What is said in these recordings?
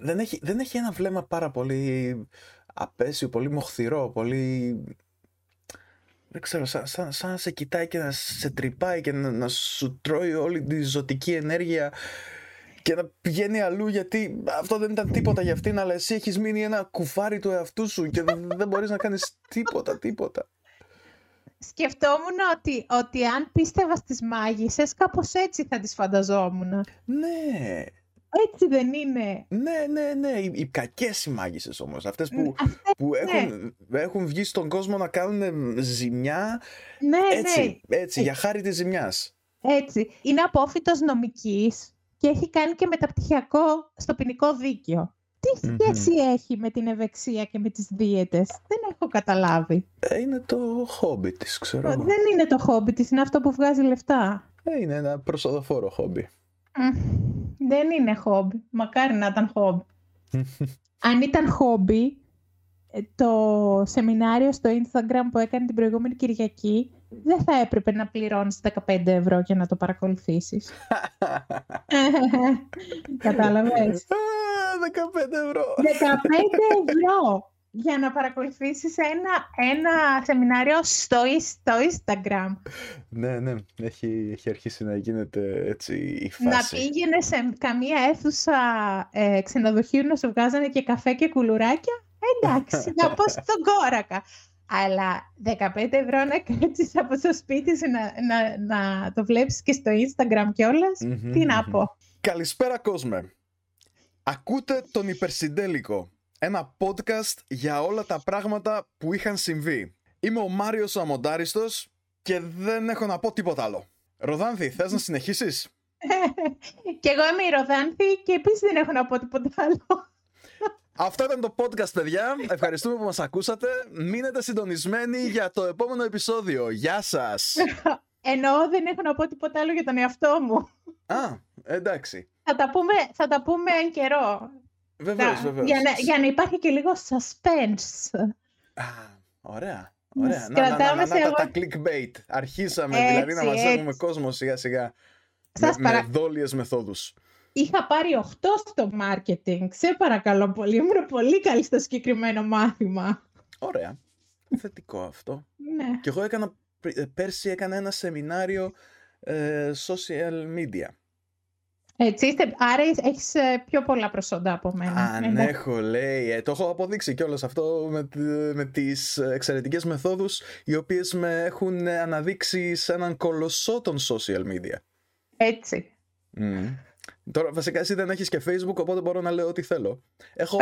δεν, έχει, δεν έχει ένα βλέμμα πάρα πολύ απέσιο, πολύ μοχθηρό, πολύ... Δεν ξέρω, σαν, σαν, σαν να σε κοιτάει και να σε τρυπάει και να, να σου τρώει όλη τη ζωτική ενέργεια και να πηγαίνει αλλού γιατί αυτό δεν ήταν τίποτα για αυτήν αλλά εσύ έχεις μείνει ένα κουφάρι του εαυτού σου και δεν, δεν μπορείς να κάνεις τίποτα, τίποτα. Σκεφτόμουν ότι, ότι αν πίστευα στις μάγισσες κάπως έτσι θα τις φανταζόμουν. Ναι, έτσι δεν είναι. Ναι, ναι, ναι. Οι, οι κακές οι μάγισσες όμως. Αυτές που, που ναι. έχουν, έχουν βγει στον κόσμο να κάνουν ζημιά. Ναι, έτσι, ναι. έτσι, για χάρη της ζημιάς. Έτσι. Είναι απόφυτος νομικής και έχει κάνει και μεταπτυχιακό στο ποινικό δίκαιο. Τι σχέση έχει με την ευεξία και με τις δίαιτες; Δεν έχω καταλάβει. Ε, είναι το χόμπι της, ξέρω. Δεν είναι το χόμπι της, είναι αυτό που βγάζει λεφτά. Ε, είναι ένα προσοδοφόρο χόμπι. Δεν είναι χόμπι. Μακάρι να ήταν χόμπι. Αν ήταν χόμπι, ε, το σεμινάριο στο Instagram που έκανε την προηγούμενη Κυριακή δεν θα έπρεπε να πληρώνεις 15 ευρώ για να το παρακολουθήσεις. Κατάλαβες; 15 ευρώ. 15 ευρώ για να παρακολουθήσεις ένα, ένα σεμινάριο στο, στο Instagram. Ναι, ναι. Έχει, έχει αρχίσει να γίνεται έτσι η φάση. Να πήγαινε σε καμία αίθουσα ε, ξενοδοχείου να σου βγάζανε και καφέ και κουλουράκια. Εντάξει, να πω στον κόρακα. Αλλά 15 ευρώ να κάτσεις από το σπίτι σου να, να, να το βλέπεις και στο Instagram κιόλας. Τι να πω. Καλησπέρα κόσμε. Ακούτε τον Υπερσυντέλικο ένα podcast για όλα τα πράγματα που είχαν συμβεί. Είμαι ο Μάριος ο Αμοντάριστος και δεν έχω να πω τίποτα άλλο. Ροδάνθη, θες να συνεχίσεις; και εγώ είμαι η Ροδάνθη και επίσης δεν έχω να πω τίποτα άλλο. Αυτό ήταν το podcast, παιδιά. Ευχαριστούμε που μας ακούσατε. Μείνετε συντονισμένοι για το επόμενο επεισόδιο. Γεια σας! Εννοώ δεν έχω να πω τίποτα άλλο για τον εαυτό μου. Α, εντάξει. Θα τα πούμε, θα τα πούμε εν καιρό. Βεβαίως, βεβαίως. Για να, για να υπάρχει και λίγο suspense. Α, ωραία. Ωραία. Να, να, να, να, να, τα, clickbait. Αρχίσαμε έτσι, δηλαδή να μαζεύουμε έτσι. κόσμο σιγά σιγά. Σας με, παρα... με δόλιες μεθόδους. Είχα πάρει 8 στο marketing. Σε παρακαλώ πολύ. Ήμουν πολύ καλή στο συγκεκριμένο μάθημα. Ωραία. Θετικό αυτό. Ναι. Και εγώ έκανα, πέρσι έκανα ένα σεμινάριο ε, social media. Έτσι είστε, άρα έχεις ε, πιο πολλά προσόντα από μένα. Αν έχω, λέει. Ε, το έχω αποδείξει κιόλας αυτό με, με τις εξαιρετικές μεθόδους οι οποίες με έχουν αναδείξει σε έναν κολοσσό των social media. Έτσι. Mm. Τώρα βασικά εσύ δεν έχεις και facebook οπότε μπορώ να λέω ό,τι θέλω. Έχω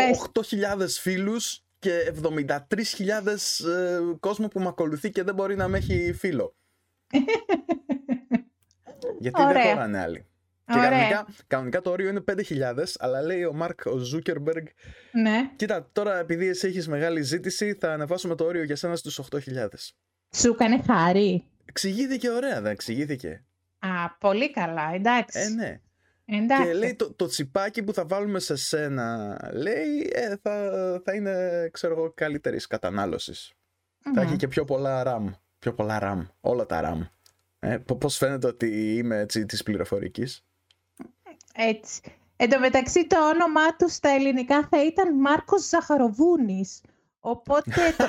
8.000 φίλους και 73.000 ε, κόσμο που με ακολουθεί και δεν μπορεί να με έχει φίλο. Γιατί Ωραία. δεν χωράνε άλλοι. Και κανονικά, κανονικά το όριο είναι 5.000, αλλά λέει ο Μάρκ ο Ζούκερμπεργκ. Ναι. Κοίτα, τώρα επειδή εσύ έχεις μεγάλη ζήτηση, θα ανεβάσουμε το όριο για σένα στους 8.000. Σου έκανε χάρη. Εξηγήθηκε ωραία, δεν εξηγήθηκε. Α, πολύ καλά, εντάξει. Ε, ναι. εντάξει. Και λέει το, το τσιπάκι που θα βάλουμε σε σένα, λέει, ε, θα, θα είναι, ξέρω εγώ, καλύτερης κατανάλωσης. Mm-hmm. Θα έχει και πιο πολλά RAM. Πιο πολλά RAM. Όλα τα RAM. Ε, πώς φαίνεται ότι είμαι έτσι της πληροφορικής. Έτσι. Εν τω μεταξύ το όνομά τους στα ελληνικά θα ήταν Μάρκος Ζαχαροβούνης. Οπότε, το...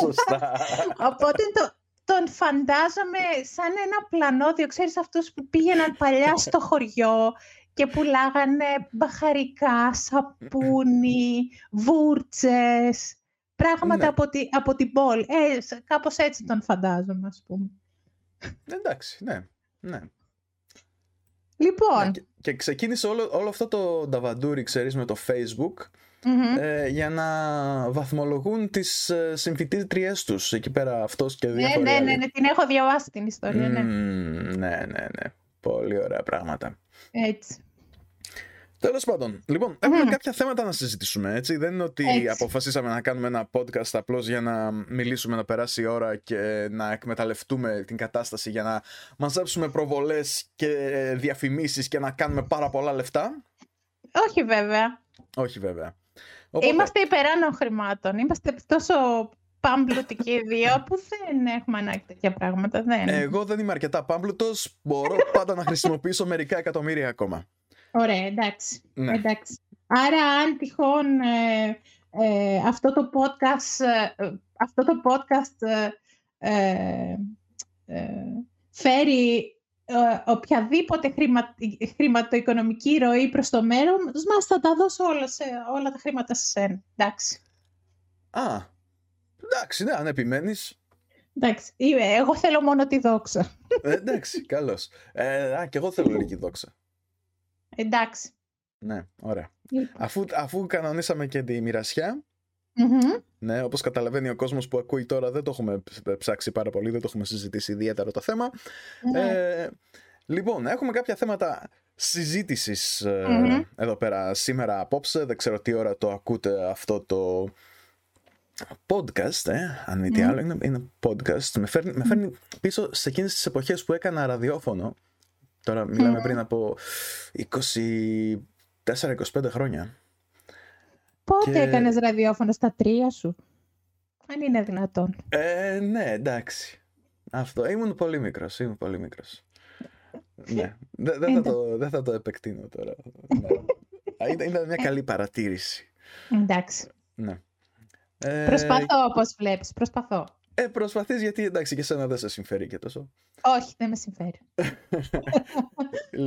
Σωστά. Οπότε το, τον φαντάζομαι σαν ένα πλανόδιο. Ξέρεις αυτούς που πήγαιναν παλιά στο χωριό και πουλάγανε μπαχαρικά, σαπούνι, βούρτσες, πράγματα Ναι. από, τη, από την πόλη. Ε, σ- κάπως έτσι τον φαντάζομαι, ας πούμε. Εντάξει, ναι. ναι. Λοιπόν, Και, και ξεκίνησε όλο, όλο αυτό το νταβαντούρι, ξέρεις, με το Facebook μμμ. ε, για να βαθμολογούν τις ε, συμφοιτήτριές τους εκεί πέρα αυτός και ναι, διάφοροι ναι, άλλοι. ναι, ναι, την έχω διαβάσει την ιστορία, ναι. Μμμ, ναι, ναι, ναι. Πολύ ωραία πράγματα. Έτσι. Τέλος πάντων, λοιπόν, έχουμε κάποια θέματα να συζητήσουμε, έτσι. Δεν είναι ότι Έτσι. αποφασίσαμε να κάνουμε ένα podcast απλώς για να μιλήσουμε, να περάσει η ώρα και να εκμεταλλευτούμε την κατάσταση για να μαζέψουμε προβολές και διαφημίσεις και να κάνουμε πάρα πολλά λεφτά. Όχι βέβαια. Όχι βέβαια. Οπότε, Είμαστε υπεράνω χρημάτων. Είμαστε τόσο πάμπλουτικοί οι δύο που δεν έχουμε ανάγκη τέτοια πράγματα. Δεν. εγώ δεν είμαι αρκετά πάμπλουτος, μπορώ πάντα να χρησιμοποιήσω μερικά εκατομμύρια ακόμα. Ωραία, εντάξει. Ναι. εντάξει. Άρα αν τυχόν ε, ε, αυτό το podcast, ε, αυτό το podcast φέρει οποιαδήποτε χρημα, χρηματοοικονομική ροή προς το μέλλον μας θα τα δώσω όλα, σε, όλα τα χρήματα σε σένα. Εντάξει. Α, εντάξει, ναι, αν επιμένεις. Εντάξει, εγώ θέλω μόνο τη δόξα. Ε, εντάξει, καλώς. Ε, α, και εγώ θέλω λίγη δόξα. Εντάξει. Ναι, ωραία. Λοιπόν. Αφού, αφού κανονίσαμε και τη μοιρασια ναι, όπως καταλαβαίνει ο κόσμος που ακούει τώρα δεν το έχουμε ψάξει πάρα πολύ, δεν το έχουμε συζητήσει ιδιαίτερα το θέμα. Ναι. Ε, λοιπόν, έχουμε κάποια θέματα συζήτησης ε, εδώ πέρα σήμερα απόψε. Δεν ξέρω τι ώρα το ακούτε αυτό το podcast, ε, αν μη τι άλλο, είναι, είναι podcast. Με φέρνει, με φέρνει πίσω σε εκείνες τις εποχές που έκανα ραδιόφωνο. Τώρα μιλάμε πριν από 24-25 χρόνια. Πότε και... έκανες ραδιόφωνο στα τρία σου, αν είναι δυνατόν. Ε, ναι, εντάξει. Αυτό. Ήμουν πολύ μικρός, ήμουν πολύ μικρός. ναι, δεν θα, το, δεν θα το επεκτείνω τώρα. ναι. Ήταν μια καλή παρατήρηση. Εντάξει. Ναι. Ε, προσπαθώ όπως βλέπεις, προσπαθώ. Ε, προσπαθείς γιατί εντάξει και σένα δεν σε συμφέρει και τόσο. Όχι, δεν με συμφέρει.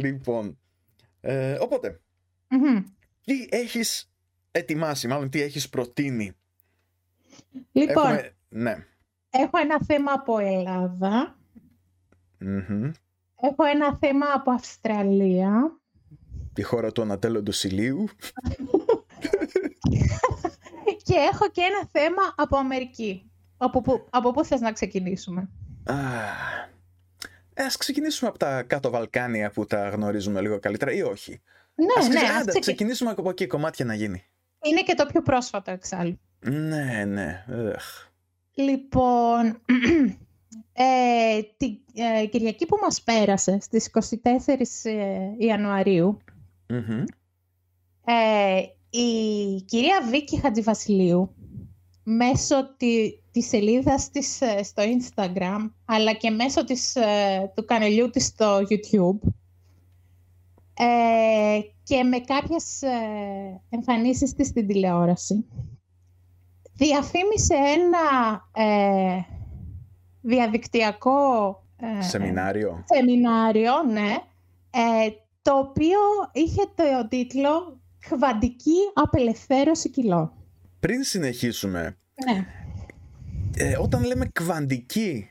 λοιπόν, ε, οποτε τι έχεις ετοιμάσει, μάλλον τι έχεις προτείνει; Λοιπόν, ναι. έχω ένα θέμα από Έχω ένα θέμα από Αυστραλία. Τη χώρα του ανατέλλοντος Σιλίου. και έχω και ένα θέμα από Αμερική. Από πού, από πού θες να ξεκινήσουμε; Ε, ας ξεκινήσουμε από τα κάτω Βαλκάνια που τα γνωρίζουμε λίγο καλύτερα ή όχι; Ναι, ναι. Ας ξεκινήσουμε από εκεί κομμάτια να γίνει. Είναι και το πιο πρόσφατο εξάλλου. Ναι, ναι. Λοιπόν, ε, την ε, Κυριακή που μας πέρασε, στις 24 ε, ιανουαριου ε, η κυρία Βίκη Χατζηβασιλείου, μέσω τη, της σελίδας της ε, στο Instagram, αλλά και μέσω της, του κανελιού της στο YouTube, και με κάποιες εμφανίσεις της στην τηλεόραση, διαφήμισε ένα ε, διαδικτυακό ε, σεμινάριο. σεμινάριο, ναι, ε, το οποίο είχε το τίτλο «Κβαντική απελευθέρωση κιλό». Πριν συνεχίσουμε, ναι. Ε, όταν λέμε κβαντική...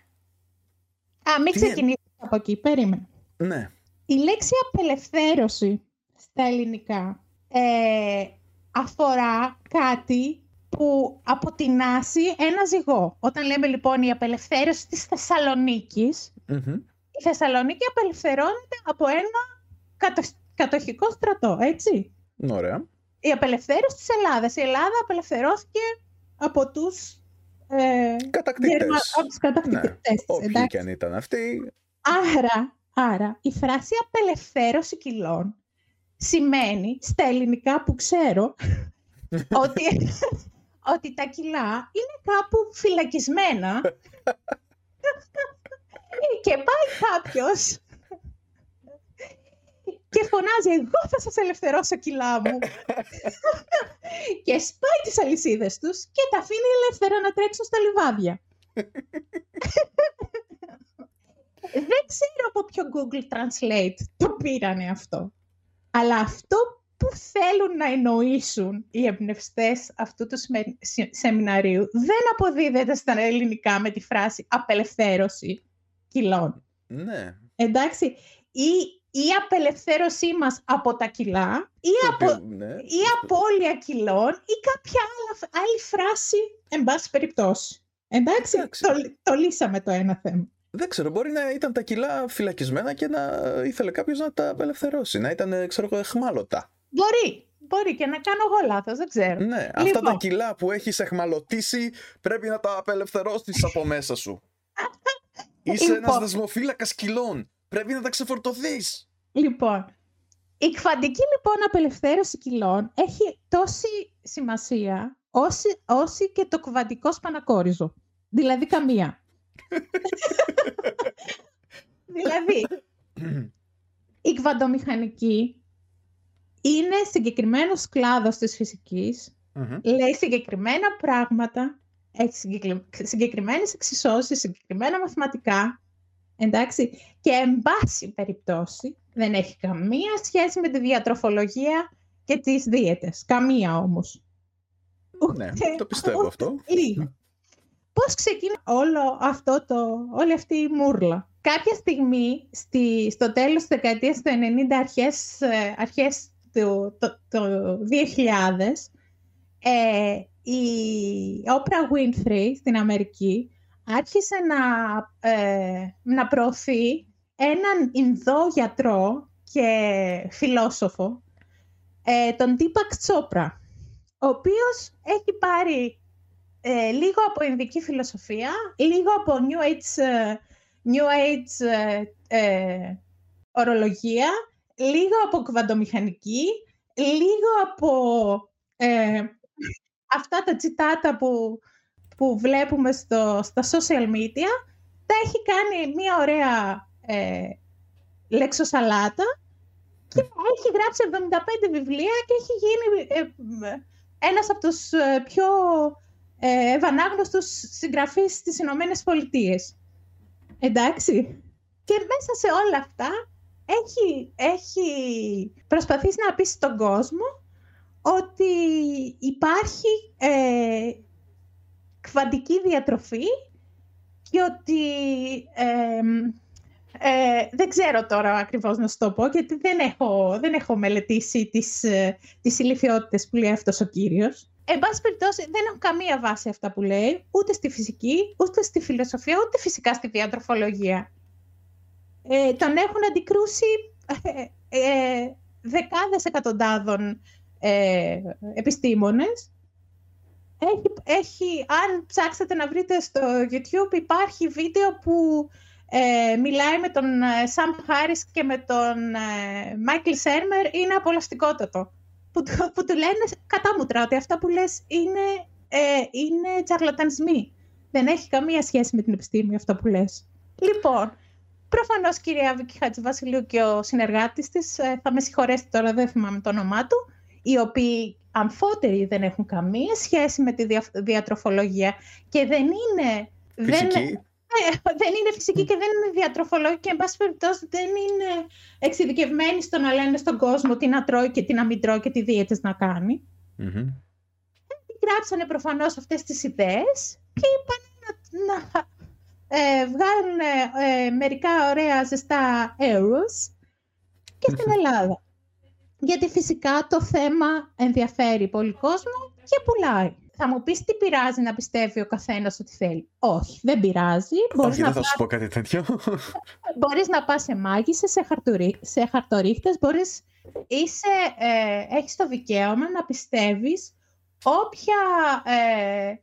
Α, μην ξεκινήσουμε από εκεί, περίμενε. Ναι. Η λέξη απελευθέρωση στα ελληνικά ε, αφορά κάτι που αποτινάσει ένα ζυγό. Όταν λέμε λοιπόν η απελευθέρωση της θεσσαλονικης η Θεσσαλονίκη απελευθερώνεται από ένα κατοχικό στρατό, έτσι. Ωραία. Η απελευθέρωση της Ελλάδας. Η Ελλάδα απελευθερώθηκε από τους ε, κατακτητές. από τους κατακτητές. Ναι. και αν ήταν αυτοί. Άρα, άρα, η φράση απελευθέρωση κιλών σημαίνει στα ελληνικά που ξέρω ότι ότι τα κιλά είναι κάπου φυλακισμένα και πάει κάποιος και φωνάζει «Εγώ θα σας ελευθερώσω κιλά μου» και σπάει τις αλυσίδες τους και τα αφήνει ελεύθερα να τρέξουν στα λιβάδια. Δεν ξέρω από ποιο Google Translate το πήρανε αυτό. Αλλά αυτό που θέλουν να εννοήσουν οι εμπνευστές αυτού του σεμιναρίου δεν αποδίδεται στα ελληνικά με τη φράση απελευθέρωση κιλών. Ναι. Εντάξει, ή η απελευθέρωσή μας από τα κιλά ή, απο... ναι. ή απώλεια κιλών ή κάποια άλλη φράση, εν πάση περιπτώσει. Εντάξει, Το, το λύσαμε το ένα θέμα. Δεν ξέρω, μπορεί να ήταν τα κιλά φυλακισμένα και να ήθελε κάποιος να τα απελευθερώσει, να ήταν, ξέρω εγώ, εχμάλωτα. Μπορεί. Μπορεί και να κάνω εγώ λάθος, δεν ξέρω. Ναι, αυτά τα λοιπόν. κιλά που έχεις εχμαλωτήσει πρέπει να τα απελευθερώσεις από μέσα σου. Είσαι λοιπόν. ένα δεσμοφύλακας κιλών. Πρέπει να τα ξεφορτωθείς. Λοιπόν, η κφαντική λοιπόν απελευθέρωση κιλών έχει τόση σημασία όση, όση και το κβαντικό σπανακόριζο. Δηλαδή καμία. δηλαδή, η κβαντομηχανική είναι συγκεκριμένος κλάδος της φυσικης λέει συγκεκριμένα πράγματα, έχει συγκεκριμένες εξισώσεις, συγκεκριμένα μαθηματικά, εντάξει, και εν πάση περιπτώσει δεν έχει καμία σχέση με τη διατροφολογία και τις δίαιτες. Καμία όμως. Ναι, το πιστεύω αυτό. Πώς ξεκίνησε όλο αυτό το, όλη αυτή η μούρλα; Κάποια στιγμή, στη, στο τέλος της δεκαετίας του 90, αρχές, ε, αρχές του το, το 2000, ε, η Oprah Winfrey στην Αμερική άρχισε να, ε, να προωθεί έναν Ινδό γιατρό και φιλόσοφο, ε, τον Τίπακ Τσόπρα, ο οποίος έχει πάρει ε, λίγο από Ινδική φιλοσοφία, λίγο από New Age, ε, New Age ε, ορολογία, λίγο από κβαντομηχανική, λίγο από αυτά τα τσιτάτα που, που βλέπουμε στο, στα social media, τα έχει κάνει μια ωραία ε, λεξοσαλάτα και έχει γράψει 75 βιβλία και έχει γίνει ε, ένας από τους ε, πιο ε, ευανάγνωστους συγγραφείς στις Ηνωμένες Πολιτείες. Εντάξει. Και μέσα σε όλα αυτά έχει, έχει προσπαθήσει να πει στον κόσμο ότι υπάρχει ε, κβαντική διατροφή και ότι ε, ε, δεν ξέρω τώρα ακριβώς να σου το πω, γιατί δεν έχω, δεν έχω μελετήσει τις, ε, τις ηλικιότητες που λέει αυτός ο κύριος. Εν πάση περιπτώσει, δεν έχω καμία βάση αυτά που λέει, ούτε στη φυσική, ούτε στη φιλοσοφία, ούτε φυσικά στη διατροφολογία. Ε, τον έχουν αντικρούσει ε, ε, δεκάδες εκατοντάδων ε, επιστήμονες. Έχει, έχει, αν ψάξετε να βρείτε στο YouTube, υπάρχει βίντεο που ε, μιλάει με τον Σαμ ε, Χάρις και με τον Μάικλ Σέρμερ, είναι απολαστικότατο. Που, που του λένε κατάμουτρα ότι αυτά που λες είναι, ε, είναι τσαρλατανισμοί. Δεν έχει καμία σχέση με την επιστήμη αυτό που λες. Λοιπόν, προφανώς κυρία Βίκη Χατζηβασιλείου και ο συνεργάτης της, ε, θα με συγχωρέσετε τώρα, δεν θυμάμαι το όνομά του, οι οποίοι αμφότεροι δεν έχουν καμία σχέση με τη διατροφολογία και δεν είναι... Φυσική. Ε, δεν, είναι φυσική και δεν είναι διατροφολόγοι και εν πάση περιπτώσει δεν είναι εξειδικευμένοι στο να λένε στον κόσμο τι να τρώει και τι να μην τρώει και τι δίαιτες να κάνει. Mm-hmm. Γράψανε προφανώς αυτές τις ιδέες και είπαν να, να ε, βγάλουν ε, μερικά ωραία ζεστά euros και στην Ελλάδα. Γιατί φυσικά το θέμα ενδιαφέρει πολύ κόσμο και πουλάει. Θα μου πεις τι πειράζει να πιστεύει ο καθένας ότι θέλει. Όχι, δεν πειράζει. Μπορείς Όχι, να δεν θα σου πω κάτι τέτοιο. Μπορείς να πας σε μάγισσες, σε, χαρτουρί... σε χαρτορίχτες, μπορείς... Είσαι, ε, έχεις το δικαίωμα να πιστεύεις όποια, ε,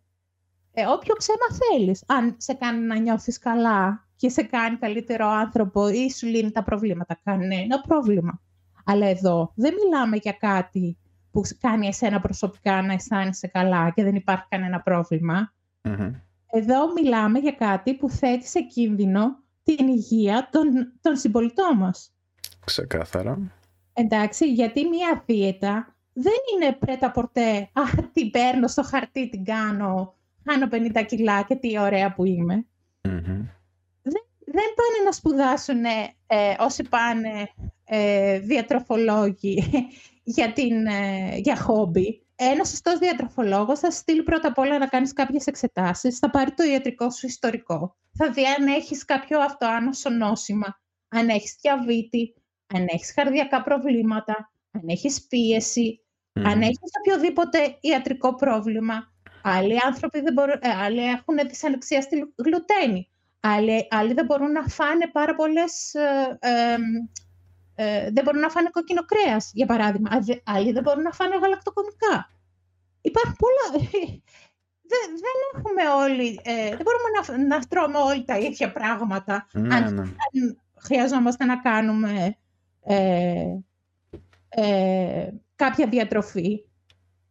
ε, όποιο ψέμα θέλεις. Αν σε κάνει να νιώθεις καλά και σε κάνει καλύτερο άνθρωπο ή σου λύνει τα προβλήματα. Κανένα πρόβλημα. Αλλά εδώ δεν μιλάμε για κάτι που κάνει εσένα προσωπικά να αισθάνεσαι καλά και δεν υπάρχει κανένα Εδώ μιλάμε για κάτι που θέτει σε κίνδυνο την υγεία των, των συμπολιτών μας. Ξεκάθαρα. Εντάξει, γιατί μία δίαιτα δεν είναι πρέτα πορτέ, α, την παίρνω στο χαρτί, την κάνω, χάνω 50 κιλά και τι ωραία που είμαι. Δεν, δεν πάνε να σπουδάσουν ε, όσοι πάνε ε, διατροφολόγοι για, την, ε, για χόμπι. Ένας σωστός διατροφολόγος θα στείλει πρώτα απ' όλα να κάνεις κάποιες εξετάσεις, θα πάρει το ιατρικό σου ιστορικό. Θα δει αν έχεις κάποιο αυτοάνωσο νόσημα, αν έχεις διαβήτη, αν έχεις καρδιακά προβλήματα, αν έχεις πίεση, αν έχεις οποιοδήποτε ιατρικό πρόβλημα. Άλλοι άνθρωποι δεν μπορούν, ε, άλλοι έχουν δυσανεξία στη γλουτένη. Άλλοι, άλλοι δεν μπορούν να φάνε πάρα πολλές ε, ε, δεν μπορούν να φάνε κόκκινο κρέας, για παράδειγμα. Άλλοι δεν μπορούν να φάνε γαλακτοκομικά. Υπάρχουν πολλά. Δεν, δεν έχουμε όλοι, ε, δεν μπορούμε να, να τρώμε όλοι τα ίδια πράγματα ναι, αν, ναι. χρειαζόμαστε να κάνουμε ε, ε, κάποια διατροφή.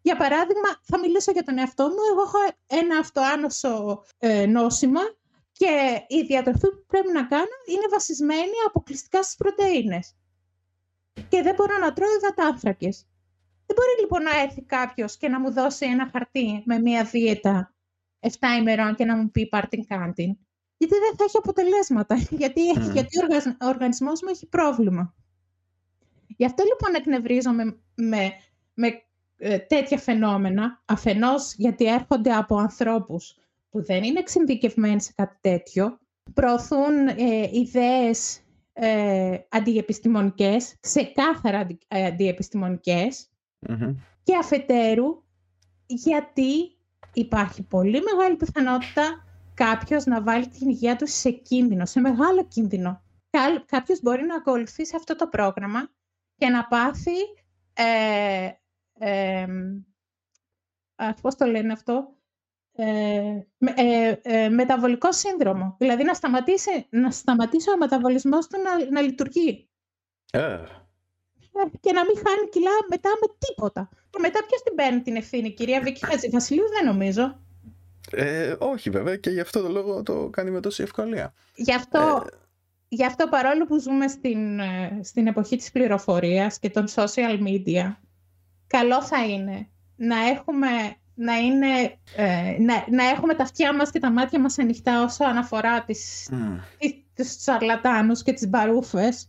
Για παράδειγμα, θα μιλήσω για τον εαυτό μου. Εγώ έχω ένα αυτοάνωσο ε, νόσημα και η διατροφή που πρέπει να κάνω είναι βασισμένη αποκλειστικά στις πρωτεΐνες. και δεν μπορώ να τρώω υδατάνθρακες. Δεν μπορεί λοιπόν να έρθει κάποιος και να μου δώσει ένα χαρτί με μία δίαιτα 7 ημερών και να μου πει πάρ την κάντιν. Γιατί δεν θα έχει αποτελέσματα, γιατί, Μμμ. γιατί ο, οργασ- ο οργανισμός μου έχει πρόβλημα. Γι' αυτό λοιπόν εκνευρίζομαι με, με ε, τέτοια φαινόμενα, αφενός γιατί έρχονται από ανθρώπους που δεν είναι εξειδικευμένοι σε κάτι τέτοιο, προωθούν ε, ιδέες ε, αντιεπιστημονικές, ξεκάθαρα αντι, ε, αντιεπιστημονικές, Μμμ. και αφετέρου γιατί υπάρχει πολύ μεγάλη πιθανότητα κάποιος να βάλει την υγεία του σε κίνδυνο, σε μεγάλο κίνδυνο. Κά- Κάποιος μπορεί να ακολουθήσει αυτό το πρόγραμμα και να πάθει, ε, ε, ας, πώς το λένε αυτό, ε, με- ε, ε, μεταβολικό σύνδρομο. Δηλαδή να σταματήσει, να σταματήσει ο μεταβολισμός του να, να λειτουργεί Ε, Ε, και να μην χάνει κιλά μετά με τίποτα. Μετά ποιος την παίρνει την ευθύνη, κυρία Βίκη Χατζηβασιλείου, δεν νομίζω. ε, όχι βέβαια και γι' αυτό το λόγο το κάνει με τόση ευκολία. Γι' αυτό, γι' αυτό παρόλο που ζούμε στην, ε, στην εποχή της πληροφορίας και των social media, καλό θα είναι να έχουμε, να είναι, ε, να, να έχουμε τα αυτιά μας και τα μάτια μας ανοιχτά όσο αναφορά τις, Μμ. τις, τους σαρλατάνους και τις μπαρούφες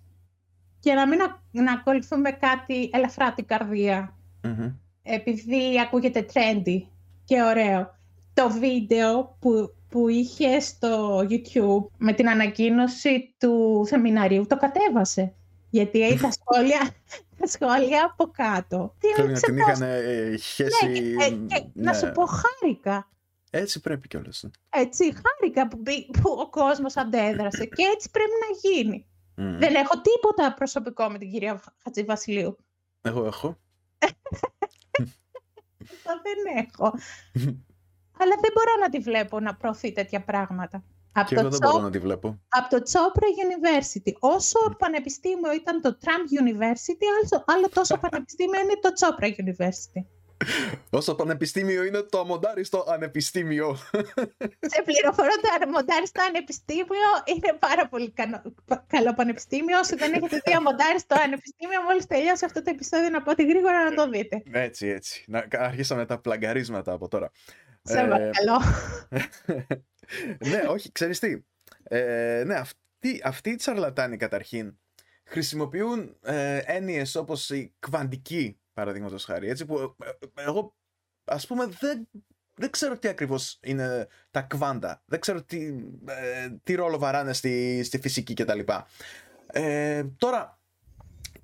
και να μην α- να ακολουθούμε κάτι ελαφρά την καρδία Μμμ. επειδή ακούγεται trendy και ωραίο. Το βίντεο που, που είχε στο YouTube με την ανακοίνωση του σεμιναρίου το κατέβασε. Γιατί τα σχόλια, τα σχόλια από κάτω. Τι Πρέπει να την ξεπρόσ- είχαν ε, χέσει. Ναι, και, ε, και να ναι. σου πω χάρηκα. Έτσι πρέπει κιόλας. Έτσι, χάρηκα που, μπή- που ο κόσμος αντέδρασε και έτσι πρέπει να γίνει. Μμ. Δεν έχω τίποτα προσωπικό με την κυρία Χατζηβασιλείου. Εγώ έχω. Αυτό δεν έχω. Αλλά δεν μπορώ να τη βλέπω να προωθεί τέτοια πράγματα. Από και το, εγώ δεν Τσο- μπορώ να τη βλέπω. από το Τσόπρα University. Όσο πανεπιστήμιο ήταν το Trump University, άλλο, άλλο τόσο πανεπιστήμιο είναι το Τσόπρα University. Όσο πανεπιστήμιο είναι το αμοντάριστο ανεπιστήμιο. Σε πληροφορώ το μοντάρι στο Ανεπιστήμιο είναι πάρα πολύ κανο- πα- καλό πανεπιστήμιο. Όσοι δεν έχετε δει μοντάρι στο Ανεπιστήμιο, μόλις τελειώσει αυτό το επεισόδιο να πάτε γρήγορα να το δείτε. έτσι, έτσι. Να, αρχίσαμε τα πλαγκαρίσματα από τώρα. Σε Ε, παρακαλώ. Ναι, όχι, ξέρεις τι. Ε, ναι, αυτοί, αυτοί οι τσαρλατάνοι καταρχήν χρησιμοποιούν ε, έννοιες όπως η κβαντική, παραδείγματος χάρη, έτσι που ε, ε, εγώ ας πούμε δεν, δεν ξέρω τι ακριβώς είναι τα κβάντα. Δεν ξέρω τι, ε, τι ρόλο βαράνε στη, στη φυσική κτλ. Ε, τώρα,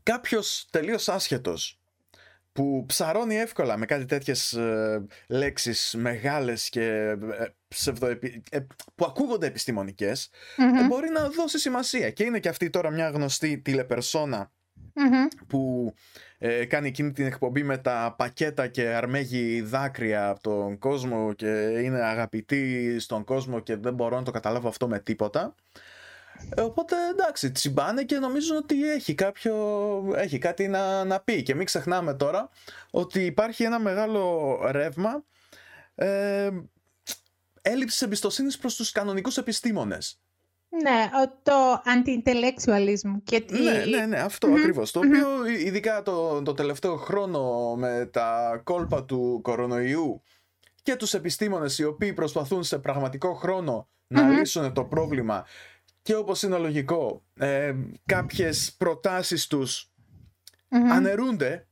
κάποιος τελείως άσχετος που ψαρώνει εύκολα με κάτι τέτοιες ε, λέξεις μεγάλες και ε, ψευδοεπι... ε, που ακούγονται επιστημονικές Μμμ, ε, μπορεί να δώσει σημασία και είναι και αυτή τώρα μια γνωστή τηλεπερσόνα μμμ. που ε, κάνει εκείνη την εκπομπή με τα πακέτα και αρμέγει δάκρυα από τον κόσμο και είναι αγαπητή στον κόσμο και δεν μπορώ να το καταλάβω αυτό με τίποτα. Ε, οπότε εντάξει, τσιμπάνε και νομίζουν ότι έχει, κάποιο, έχει κάτι να, να πει. Και μην ξεχνάμε τώρα ότι υπάρχει ένα μεγάλο ρεύμα ε, έλλειψης εμπιστοσύνης προς τους κανονικούς επιστήμονες. Ναι, ο- το anti-intellectualism και τη... Ναι, ναι, ναι, αυτό Μμμ, ακριβώς. Το μμμ. οποίο ει- ειδικά το, το τελευταίο χρόνο με τα κόλπα του κορονοϊού και τους επιστήμονες οι οποίοι προσπαθούν σε πραγματικό χρόνο να Μμμ. λύσουν το πρόβλημα και όπως είναι λογικό ε, κάποιες προτάσεις τους Μμμ, αναιρούνται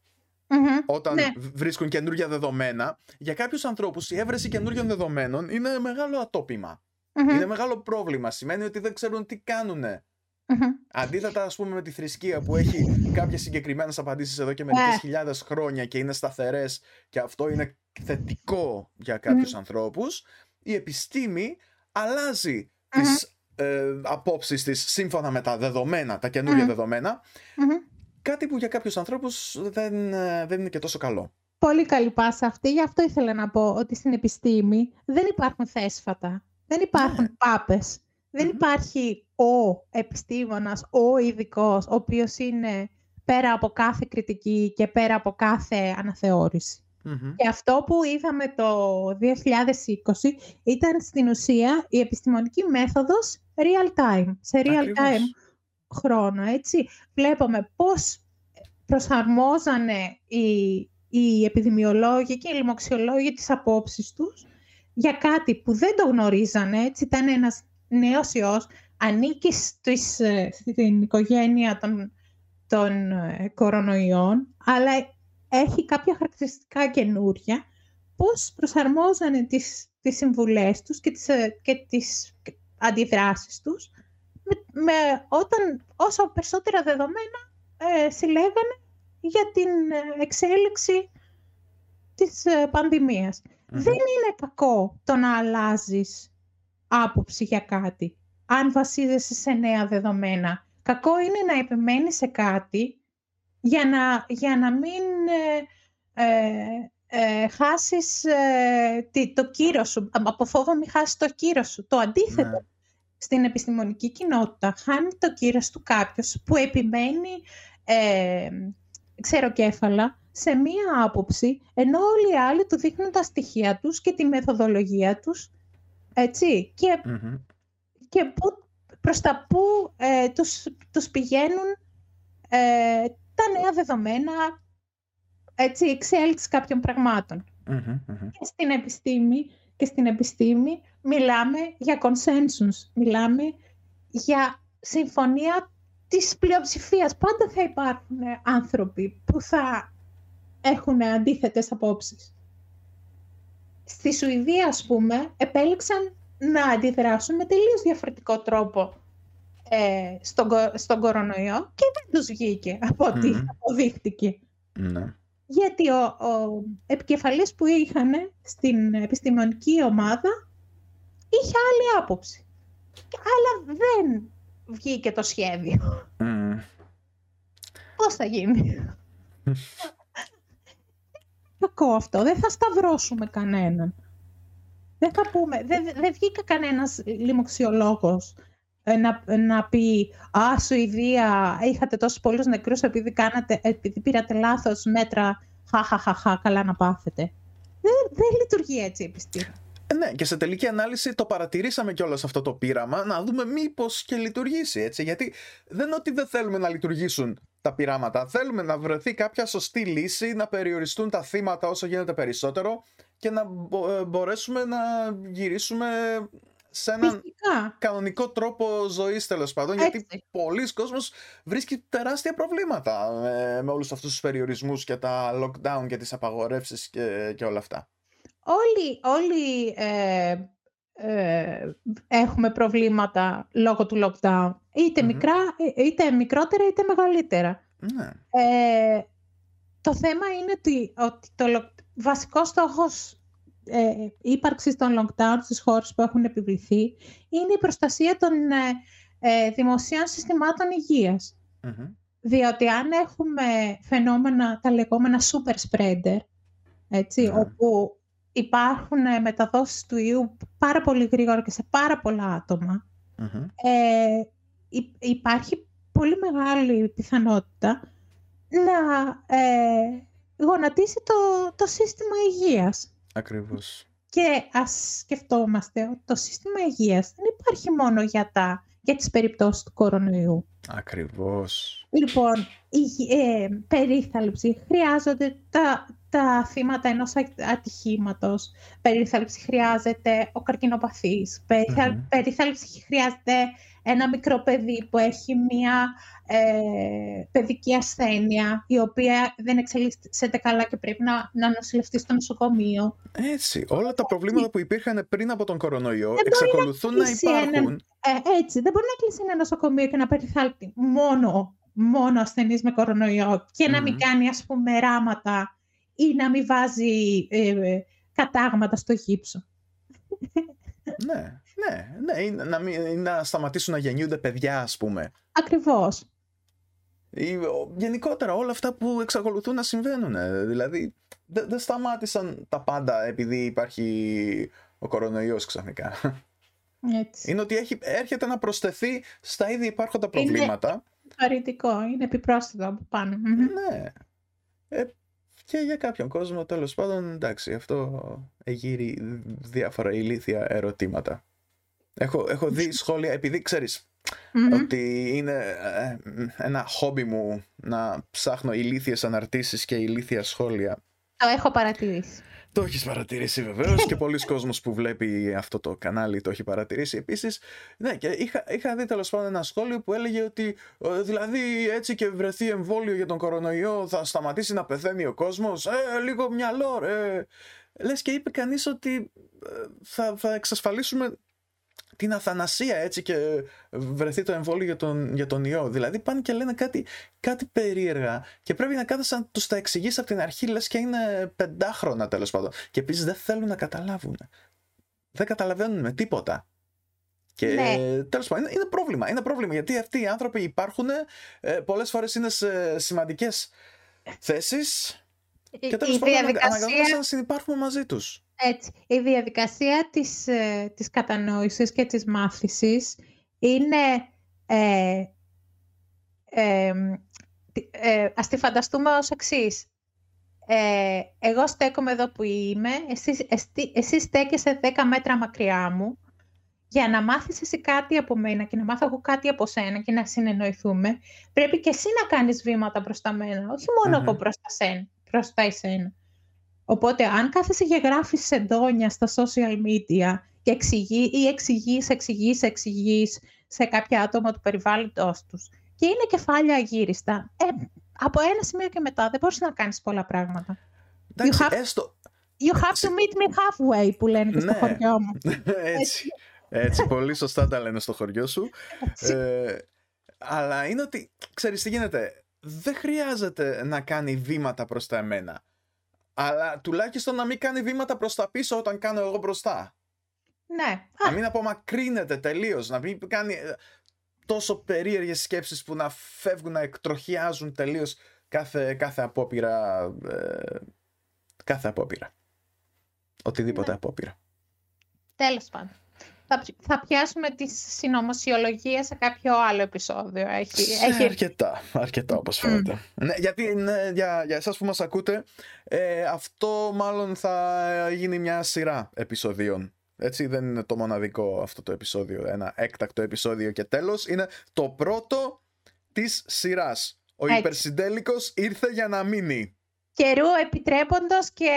μμμ. όταν Ναι. βρίσκουν καινούργια δεδομένα. Για κάποιους ανθρώπους η έβρεση καινούργιων δεδομένων είναι μεγάλο ατόπιμα. Μμμ, Είναι μεγάλο πρόβλημα. Σημαίνει ότι δεν ξέρουν τι κάνουνε. μμμ. Αντίθετα, ας πούμε, με τη θρησκεία που έχει κάποιες συγκεκριμένες απαντήσεις εδώ και μερικές Ε. χιλιάδες χρόνια και είναι σταθερές και αυτό είναι θετικό για κάποιους ανθρώπους, η επιστήμη αλλάζει Μμμ. τις ε, απόψεις της σύμφωνα με τα δεδομένα, τα καινούργια Μμμ. δεδομένα, Μμμ. κάτι που για κάποιους ανθρώπους δεν, ε, δεν είναι και τόσο καλό. Πολύ καλή πάσα αυτή. Γι' αυτό ήθελα να πω ότι στην επιστήμη δεν υπάρχουν θέσφατα. Δεν υπάρχουν Ναι. πάπες. Δεν Μμμ. υπάρχει ο επιστήμονας, ο ειδικός, ο οποίος είναι πέρα από κάθε κριτική και πέρα από κάθε αναθεώρηση. Μμμ. Και αυτό που είδαμε το 2020 ήταν στην ουσία η επιστημονική μέθοδος real time, σε real Ακριβώς. time χρόνο, έτσι. Βλέπουμε πώς προσαρμόζανε οι, οι επιδημιολόγοι και οι λοιμοξιολόγοι τις απόψεις τους για κάτι που δεν το γνωρίζανε, έτσι ήταν ένας νέος ιός, ανήκει στις, ε, στην οικογένεια των, των ε, κορονοϊών, αλλά έχει κάποια χαρακτηριστικά καινούρια, πώς προσαρμόζανε τις, τις συμβουλές τους και τις, ε, και τις αντιδράσεις τους με, όταν όσο περισσότερα δεδομένα ε, συλλέγανε για την εξέλιξη της πανδημιας Δεν είναι κακό το να αλλάζεις άποψη για κάτι, αν βασίζεσαι σε νέα δεδομένα. Κακό είναι να επιμένεις σε κάτι για να, για να μην ε, ε, ε χάσεις ε, το κύρος σου. Από φόβο μην χάσεις το κύρος σου. Το αντίθετο. Ναι. Στην επιστημονική κοινότητα χάνει το κύρος του κάποιος που επιμένει ε, ξεροκέφαλα σε μία άποψη, ενώ όλοι οι άλλοι του δείχνουν τα στοιχεία τους και τη μεθοδολογία τους, έτσι, και, και που, προς τα που ε, τους, τους πηγαίνουν ε, τα νέα δεδομένα, έτσι, εξέλιξη κάποιων Και στην επιστήμη, και στην επιστήμη μιλάμε για consensus, μιλάμε για συμφωνία της πλειοψηφίας. Πάντα θα υπάρχουν άνθρωποι που θα έχουν αντίθετες απόψεις. Στη Σουηδία, ας πούμε, επέλεξαν να αντιδράσουν με τελείως διαφορετικό τρόπο ε, στον, στον κορονοϊό και δεν τους βγήκε από ό,τι αποδείχτηκε. Ναι. Γιατί ο, ο επικεφαλής που είχαν στην επιστημονική ομάδα είχε άλλη άποψη. Αλλά δεν βγήκε το σχέδιο. Mm. Πώς θα γίνει; Κακό αυτό. Δεν θα σταυρώσουμε κανέναν. Δεν θα πούμε, δεν, δεν βγήκα κανένας λοιμοξιολόγος ε, να, να πει «Α, Σουηδία, είχατε τόσους πολλούς νεκρούς επειδή, κάνατε, επειδή πήρατε λάθος μέτρα, χα, καλά να πάθετε». Δεν, δεν λειτουργεί έτσι η επιστήμη. Ε, ναι, και σε τελική ανάλυση το παρατηρήσαμε κιόλας αυτό το πείραμα, να δούμε μήπως και λειτουργήσει έτσι. Γιατί δεν είναι ότι δεν θέλουμε να λειτουργήσουν τα πειράματα. Θέλουμε να βρεθεί κάποια σωστή λύση, να περιοριστούν τα θύματα όσο γίνεται περισσότερο και να ε, μπορέσουμε να γυρίσουμε σε έναν κανονικό τρόπο ζωής τέλος πάντων γιατί πολλοί κόσμος βρίσκει τεράστια προβλήματα με, με όλους αυτούς τους περιορισμούς και τα lockdown και τις απαγορεύσεις και, και όλα αυτά. Όλοι, όλοι ε, ε, έχουμε προβλήματα λόγω του lockdown. Είτε, μικρά, ε, είτε μικρότερα είτε μεγαλύτερα. Ναι. Ε, το θέμα είναι ότι, ότι το βασικός στόχος ε, ύπαρξης των lockdown στις χώρες που έχουν επιβληθεί είναι η προστασία των ε, δημοσίων συστημάτων Διότι αν έχουμε φαινόμενα, τα λεγόμενα super spreader, έτσι, ναι. όπου υπάρχουν ε, μεταδόσεις του ιού πάρα πολύ γρήγορα και σε πάρα πολλά ε, υπάρχει πολύ μεγάλη πιθανότητα να ε, γονατίσει το, το σύστημα υγείας. Ακριβώς. Και ας σκεφτόμαστε ότι το σύστημα υγείας δεν υπάρχει μόνο για, τα, για τις περιπτώσεις του κορονοϊού. Ακριβώς. Λοιπόν, η ε, περίθαλψη χρειάζονται τα, τα θύματα ενός ατυχήματος. Περίθαλψη χρειάζεται ο καρκινοπαθής. Περίθαλψη χρειάζεται ένα μικρό παιδί που έχει μία ε, παιδική ασθένεια η οποία δεν εξελίσσεται καλά και πρέπει να, να νοσηλευτεί στο νοσοκομείο. Έτσι. Όλα τα προβλήματα που υπήρχαν πριν από τον κορονοϊό εξακολουθούν να, υπάρχουν. ε, έτσι. Δεν μπορεί να κλείσει ένα νοσοκομείο και να περιθάλπτει μόνο, μόνο ασθενείς με κορονοϊό και να μην κάνει ας πούμε ράματα ή να μην βάζει ε, κατάγματα στο γύψο. Ναι, ναι, ναι, ή να, μην, να σταματήσουν να γεννιούνται παιδιά, ας πούμε. Ακριβώς. Ή, γενικότερα όλα αυτά που εξακολουθούν να συμβαίνουν. Ε, δηλαδή, δεν σταμάτησαν τα πάντα επειδή υπάρχει ο κορονοϊός ξαφνικά. Έτσι. Είναι ότι έχει, έρχεται να προσθεθεί στα ήδη υπάρχοντα προβλήματα. Είναι παρητικό, είναι επιπρόσθετο από πάνω. Ναι. Ε, και για κάποιον κόσμο, τέλος πάντων, εντάξει, αυτό εγείρει διάφορα ηλίθια ερωτήματα. Έχω, έχω δει σχόλια, επειδή ξέρεις, ότι είναι ε, ένα χόμπι μου να ψάχνω ηλίθιες αναρτήσεις και ηλίθια σχόλια. Το έχω παρατηρήσει. Το έχεις παρατηρήσει βεβαίως και πολλοί κόσμος που βλέπει αυτό το κανάλι το έχει παρατηρήσει επίσης. Ναι, και είχα, είχα δει τέλος πάντων ένα σχόλιο που έλεγε ότι ε, δηλαδή έτσι και βρεθεί εμβόλιο για τον κορονοϊό θα σταματήσει να πεθαίνει ο κόσμος. Ε, λίγο μυαλό, ρε. Λες και είπε κανείς ότι ε, θα, θα εξασφαλίσουμε την αθανασία έτσι και βρεθεί το εμβόλιο για τον, για τον ιό. Δηλαδή πάνε και λένε κάτι, κάτι περίεργα και πρέπει να κάθεσαι να τους τα εξηγήσει από την αρχή λες και είναι πεντάχρονα τέλος πάντων. Και επίσης δεν θέλουν να καταλάβουν. Δεν καταλαβαίνουν με τίποτα. Και ναι. τέλος πάντων είναι, πρόβλημα. Είναι πρόβλημα γιατί αυτοί οι άνθρωποι υπάρχουν, ε, πολλές φορές είναι σε σημαντικές θέσεις. Και τέλος πάντων αναγκαζόμαστε να συνεπάρχουμε μαζί τους. Έτσι, η διαδικασία της, ε, της κατανόησης και της μάθησης είναι... Ε, ε, ε, ας τη φανταστούμε ως εξής. Ε, εγώ στέκομαι εδώ που είμαι, εσύ, εσύ, εσύ στέκεσαι 10 μέτρα μακριά μου, για να μάθεις εσύ κάτι από μένα και να μάθω εγώ κάτι από σένα και να συνεννοηθούμε, πρέπει και εσύ να κάνεις βήματα προς τα μένα, όχι μόνο εγώ προς τα, σένα, προς τα εσένα. Οπότε, αν κάθεσαι και γράφεις εντόνια στα social media και εξηγεί ή εξηγείς, εξηγείς, εξηγείς σε κάποια άτομα του περιβάλλοντος τους και είναι κεφάλια αγύριστα, ε, από ένα σημείο και μετά δεν μπορείς να κάνεις πολλά πράγματα. Εντάξει, you have, έστω... You have to meet me halfway, που λένε και στο ναι. χωριό μου. έτσι, έτσι, πολύ σωστά τα λένε στο χωριό σου. Ε, αλλά είναι ότι, ξέρεις τι γίνεται, δεν χρειάζεται να κάνει βήματα προς τα εμένα. Αλλά τουλάχιστον να μην κάνει βήματα προς τα πίσω όταν κάνω εγώ μπροστά. Ναι. Να μην απομακρύνεται τελείως, να μην κάνει ε, τόσο περίεργες σκέψεις που να φεύγουν, να εκτροχιάζουν τελείως κάθε, κάθε απόπειρα. Ε, κάθε απόπειρα. Οτιδήποτε ναι. απόπειρα. Τέλος πάντων θα, θα πιάσουμε τη συνωμοσιολογία σε κάποιο άλλο επεισόδιο. Έχει, έχει... Αρκετά, αρκετά όπως φαίνεται. Ναι, γιατί ναι, για, για εσάς που μας ακούτε, ε, αυτό μάλλον θα γίνει μια σειρά επεισοδίων. Έτσι δεν είναι το μοναδικό αυτό το επεισόδιο, ένα έκτακτο επεισόδιο και τέλος. Είναι το πρώτο της σειράς. Ο Έτσι. υπερσυντέλικος ήρθε για να μείνει. Καιρού επιτρέποντος και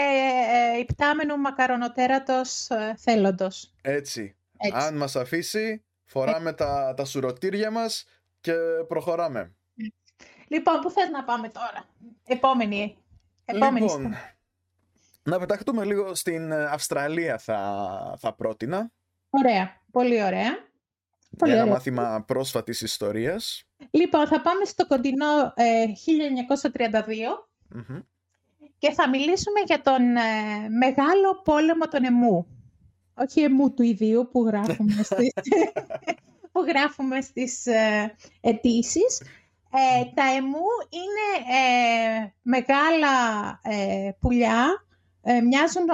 ε, υπτάμενου μακαρονοτέρατος ε, θέλοντος. Έτσι. Αν μας αφήσει, φοράμε τα, τα σουρωτήρια μας και προχωράμε. Λοιπόν, πού θες να πάμε τώρα; Επόμενη. Επόμενη λοιπόν, να πεταχτούμε λίγο στην ε, Αυστραλία θα, θα πρότεινα. Ωραία. Πολύ ωραία. Πολύ Για ένα μάθημα πρόσφατης ιστορίας. Λοιπόν, θα πάμε στο κοντινό 1932 ε, και θα μιλήσουμε για τον ε, Μεγάλο Πόλεμο των Εμού όχι εμού του ιδίου που γράφουμε στις, που γράφουμε στις ε, αιτήσεις. Ε, τα εμού είναι ε, μεγάλα ε, πουλιά, ε, μοιάζουν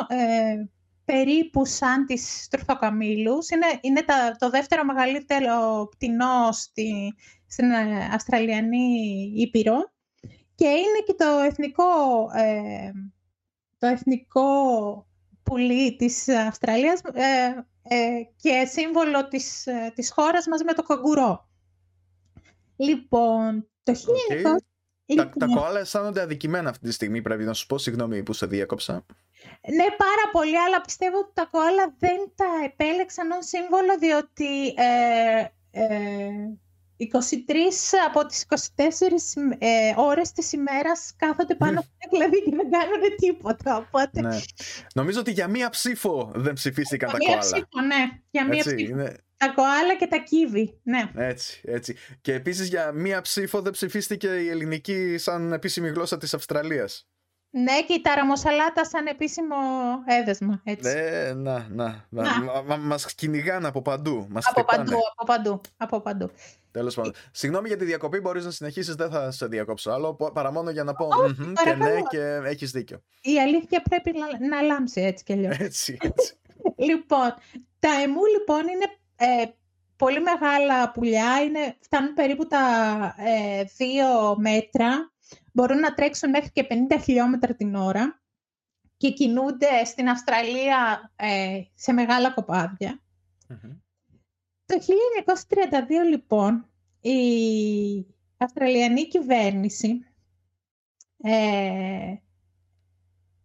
περίπου σαν τις στρουθοκαμήλους. Είναι, είναι τα, το δεύτερο μεγαλύτερο πτηνό στη, στην Αυστραλιανή Ήπειρο και είναι και το εθνικό, το εθνικό πουλί της Αυστραλίας ε, ε, και σύμβολο της, ε, της χώρας μας με το καγκουρό. Λοιπόν, το 1900... Τα, τα κοάλα αισθάνονται αδικημένα αυτή τη στιγμή, πρέπει να σου πω. Συγγνώμη που σε διέκοψα. Ναι, πάρα πολύ, αλλά πιστεύω ότι τα κοάλα δεν τα επέλεξαν ως σύμβολο, διότι ε, ε, 23 από τις 24 ε, ώρες της ημέρας κάθονται πάνω στο κλαδί και δεν κάνουν τίποτα. Οπότε... Ναι. Νομίζω ότι για μία ψήφο δεν ψηφίστηκαν τα κοάλα. Για μία ψήφο, ναι. Για μία έτσι, ψήφο. Είναι... Τα κοάλα και τα κύβι, ναι. Έτσι, έτσι. Και επίσης για μία ψήφο δεν ψηφίστηκε η ελληνική σαν επίσημη γλώσσα της Αυστραλίας. Ναι, και η ταραμοσαλάτα σαν επίσημο έδεσμα. Έτσι. Ναι, να, να. να. Μα, μας κυνηγάνε από παντού. Μας από παντού, από παντού, από παντού. Τέλος πάντων. Συγγνώμη για τη διακοπή, μπορείς να συνεχίσεις, δεν θα σε διακόψω άλλο, παρά μόνο για να πω και ναι και έχεις δίκιο. Η αλήθεια πρέπει να, να λάμψει έτσι κι αλλιώς. Έτσι, έτσι. λοιπόν, τα εμού λοιπόν είναι ε, πολύ μεγάλα πουλιά, είναι, φτάνουν περίπου τα ε, δύο μέτρα μπορούν να τρέξουν μέχρι και 50 χιλιόμετρα την ώρα και κινούνται στην Αυστραλία ε, σε μεγάλα Το 1932 λοιπόν η Αυστραλιανή κυβέρνηση ε,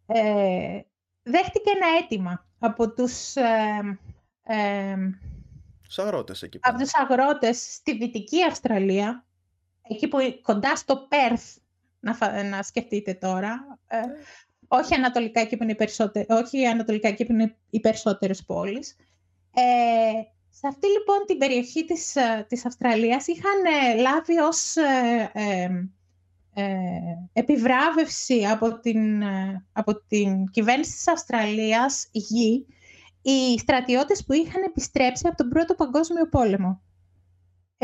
ε, δέχτηκε ένα αίτημα από τους, ε, ε, αγρότες εκεί από τους αγρότες στη Δυτική Αυστραλία, εκεί που κοντά στο Πέρθ, να, να σκεφτείτε τώρα, ε, όχι ανατολικά εκεί που είναι οι, όχι ανατολικά εκεί που είναι οι περισσότερες πόλεις. Ε, σε αυτή λοιπόν την περιοχή της, ε, της Αυστραλίας είχαν ε, λάβει ως ε, επιβράβευση από την, από την κυβέρνηση της Αυστραλίας γη οι στρατιώτες που είχαν επιστρέψει από τον Πρώτο Παγκόσμιο Πόλεμο.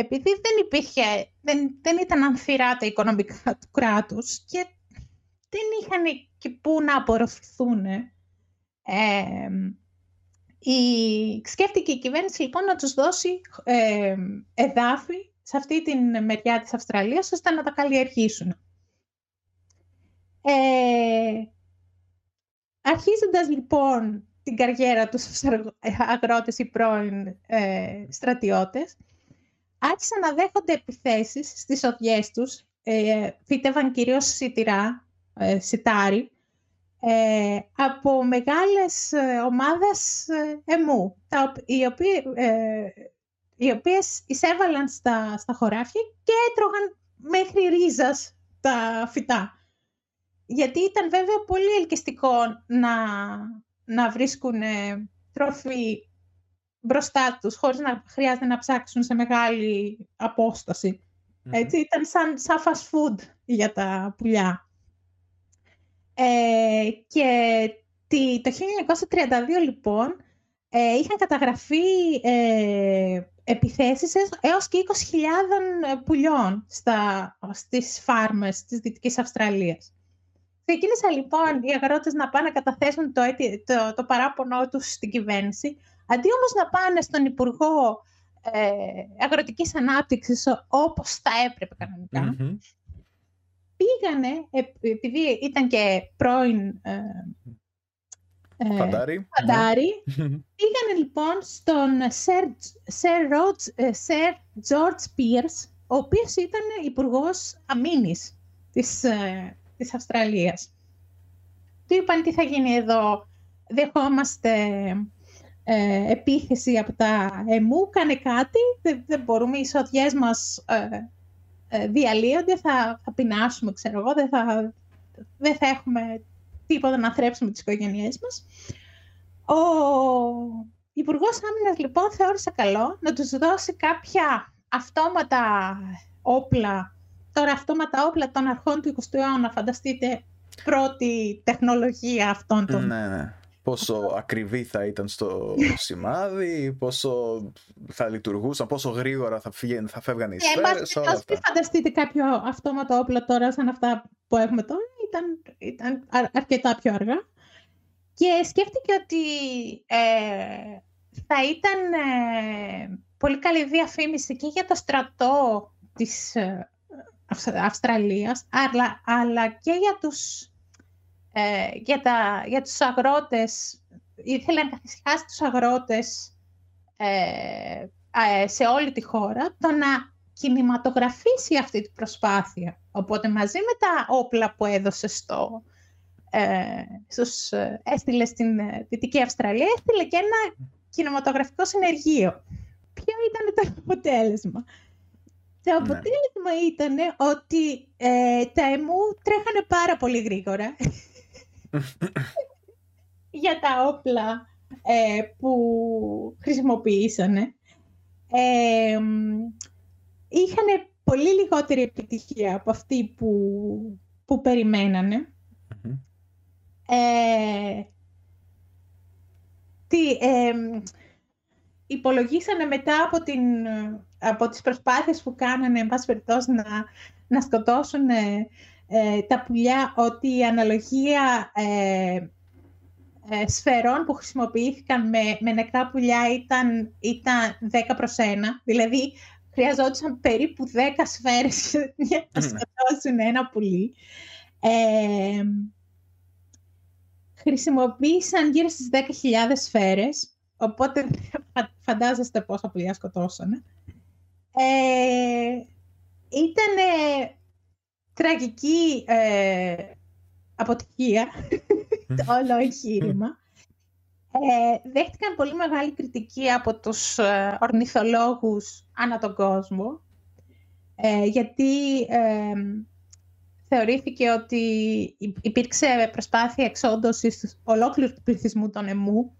Επειδή δεν υπήρχε, δεν, δεν ήταν ανθυρά τα οικονομικά του κράτους και δεν είχαν και πού να απορροφηθούν. Ε, η, σκέφτηκε η κυβέρνηση λοιπόν να τους δώσει ε, εδάφη σε αυτή την μεριά της Αυστραλίας ώστε να τα καλλιεργήσουν. Ε, αρχίζοντας λοιπόν την καριέρα τους ως αγρότες ή πρώην ε, στρατιώτες, άρχισαν να δέχονται επιθέσεις στις οδιές τους, ε, φύτευαν κυρίως σιτηρά, ε, σιτάρι, ε, από μεγάλες ε, ομάδες ε, εμού, τα, οι, οποίες, οι οποίες εισέβαλαν στα, στα χωράφια και έτρωγαν μέχρι ρίζας τα φυτά. Γιατί ήταν βέβαια πολύ ελκυστικό να, να βρίσκουν τροφή μπροστά τους, χωρίς να χρειάζεται να ψάξουν σε μεγάλη Έτσι, ήταν σαν, σαν fast food για τα πουλιά. Ε, και το 1932 λοιπόν ε, είχαν καταγραφεί ε, επιθέσεις έως και 20.000 πουλιών στα, στις φάρμες της Δυτικής Αυστραλίας. Ξεκίνησαν λοιπόν οι αγρότες να πάνε να καταθέσουν το, το, το παράπονο τους στην κυβέρνηση, αντί όμως να πάνε στον Υπουργό ε, Αγροτικής Ανάπτυξης όπως θα έπρεπε πήγανε, επειδή ήταν και πρώην ε, ε, Φαντάρι. Φαντάρι. Πήγανε λοιπόν στον Sir, Sir, George, Sir George Pierce, ο οποίος ήταν υπουργός αμήνης της, ε, της Αυστραλίας. Του είπαν τι θα γίνει εδώ, δεχόμαστε ε, επίθεση από τα ΕΜΟΥ, κάνε κάτι, δεν, δεν μπορούμε, οι εισοδιές μας ε, ε, διαλύονται, θα, θα πεινάσουμε, ξέρω εγώ, δεν θα, δεν θα έχουμε τίποτα να θρέψουμε τις οικογένειές μας. Ο Υπουργός Άμυνας λοιπόν θεώρησε καλό να τους δώσει κάποια αυτόματα όπλα, τώρα αυτόματα όπλα των αρχών του 20ου αιώνα, φανταστείτε πρώτη τεχνολογία αυτών των... Ναι, ναι πόσο ακριβή θα ήταν στο σημάδι, πόσο θα λειτουργούσαν, πόσο γρήγορα θα, φύγαν, θα φεύγαν οι ε, σφαίρες, όλα αυτά. Μην φανταστείτε κάποιο αυτόματο όπλο τώρα σαν αυτά που έχουμε τώρα, ήταν, ήταν αρκετά πιο αργά. Και σκέφτηκε ότι ε, θα ήταν ε, πολύ καλή διαφήμιση και για το στρατό της ε, Αυστραλίας, αλλά, αλλά και για τους ε, για, τα, για τους αγρότες, ήθελε να καθησυχάσει τους αγρότες ε, ε, σε όλη τη χώρα, το να κινηματογραφήσει αυτή την προσπάθεια. Οπότε μαζί με τα όπλα που έδωσε στο, ε, στους, ε, έστειλε στην Δυτική Αυστραλία, έστειλε και ένα κινηματογραφικό συνεργείο. Ποιο ήταν το αποτέλεσμα; Το ναι. αποτέλεσμα ήταν ότι τα εμού τρέχανε πάρα πολύ γρήγορα για τα όπλα ε, που χρησιμοποιήσανε. Ε, είχαν πολύ λιγότερη επιτυχία από αυτή που, που περιμένανε. Ε, τι, ε, υπολογίσανε μετά από, την, από τις προσπάθειες που κάνανε, εν πάση να, να σκοτώσουν ε, τα πουλιά ότι η αναλογία ε, ε, σφαιρών που χρησιμοποιήθηκαν με, με νεκρά πουλιά ήταν, ήταν 10 προς 1. Δηλαδή, χρειαζόντουσαν περίπου 10 σφαίρες για να σκοτώσουν ένα πουλί. Ε, χρησιμοποίησαν γύρω στις 10.000 σφαίρες, οπότε φαντάζεστε πόσα πουλιά σκοτώσανε. Ε, ήταν τραγική ε, αποτυχία το όλο εγχείρημα. Ε, δέχτηκαν πολύ μεγάλη κριτική από τους ε, ορνηθολόγους ανά τον κόσμο, ε, γιατί ε, θεωρήθηκε ότι υπήρξε προσπάθεια εξόντωσης ολόκληρου του πληθυσμού των εμού,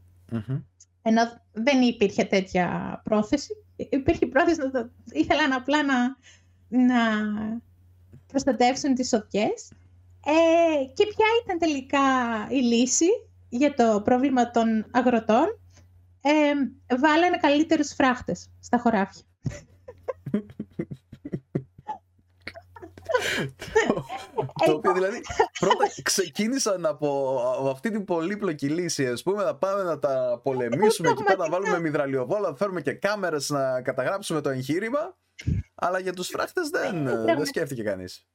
ενώ δεν υπήρχε τέτοια πρόθεση. Υπήρχε πρόθεση, να ήθελαν απλά να, να προστατεύσουν τις σωτιές. Ε, και ποια ήταν τελικά η λύση για το πρόβλημα των αγροτών. Ε, βάλανε καλύτερους φράχτες στα χωράφια. το οποίο δηλαδή πρώτα ξεκίνησαν από, αυτή την πολύπλοκη λύση ας πούμε να πάμε να τα πολεμήσουμε και πέρα να βάλουμε μυδραλιοβόλα να φέρουμε και κάμερες να καταγράψουμε το εγχείρημα αλλά για τους φράχτες δεν, δεν σκέφτηκε κανείς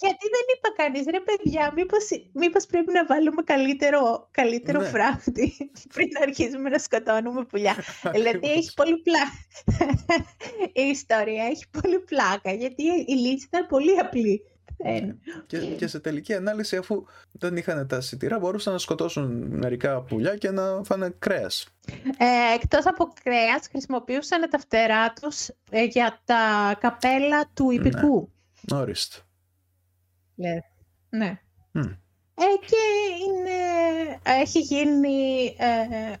γιατί δεν είπα κανείς, ρε παιδιά, μήπως, μήπως πρέπει να βάλουμε καλύτερο, καλύτερο ναι. φράχτη πριν αρχίσουμε να σκοτώνουμε πουλιά. δηλαδή έχει πολύ πλάκα. η ιστορία έχει πολύ πλάκα, γιατί η λύση ήταν πολύ απλή. Ναι. Και, και σε τελική ανάλυση, αφού δεν είχαν τα σιτηρά, μπορούσαν να σκοτώσουν μερικά πουλιά και να φάνε κρέας. Ε, εκτός από κρέας, χρησιμοποιούσαν τα φτερά τους ε, για τα καπέλα του υπηκού. Ναι. Ορίστε. Ναι. Ε, και είναι, έχει γίνει ε,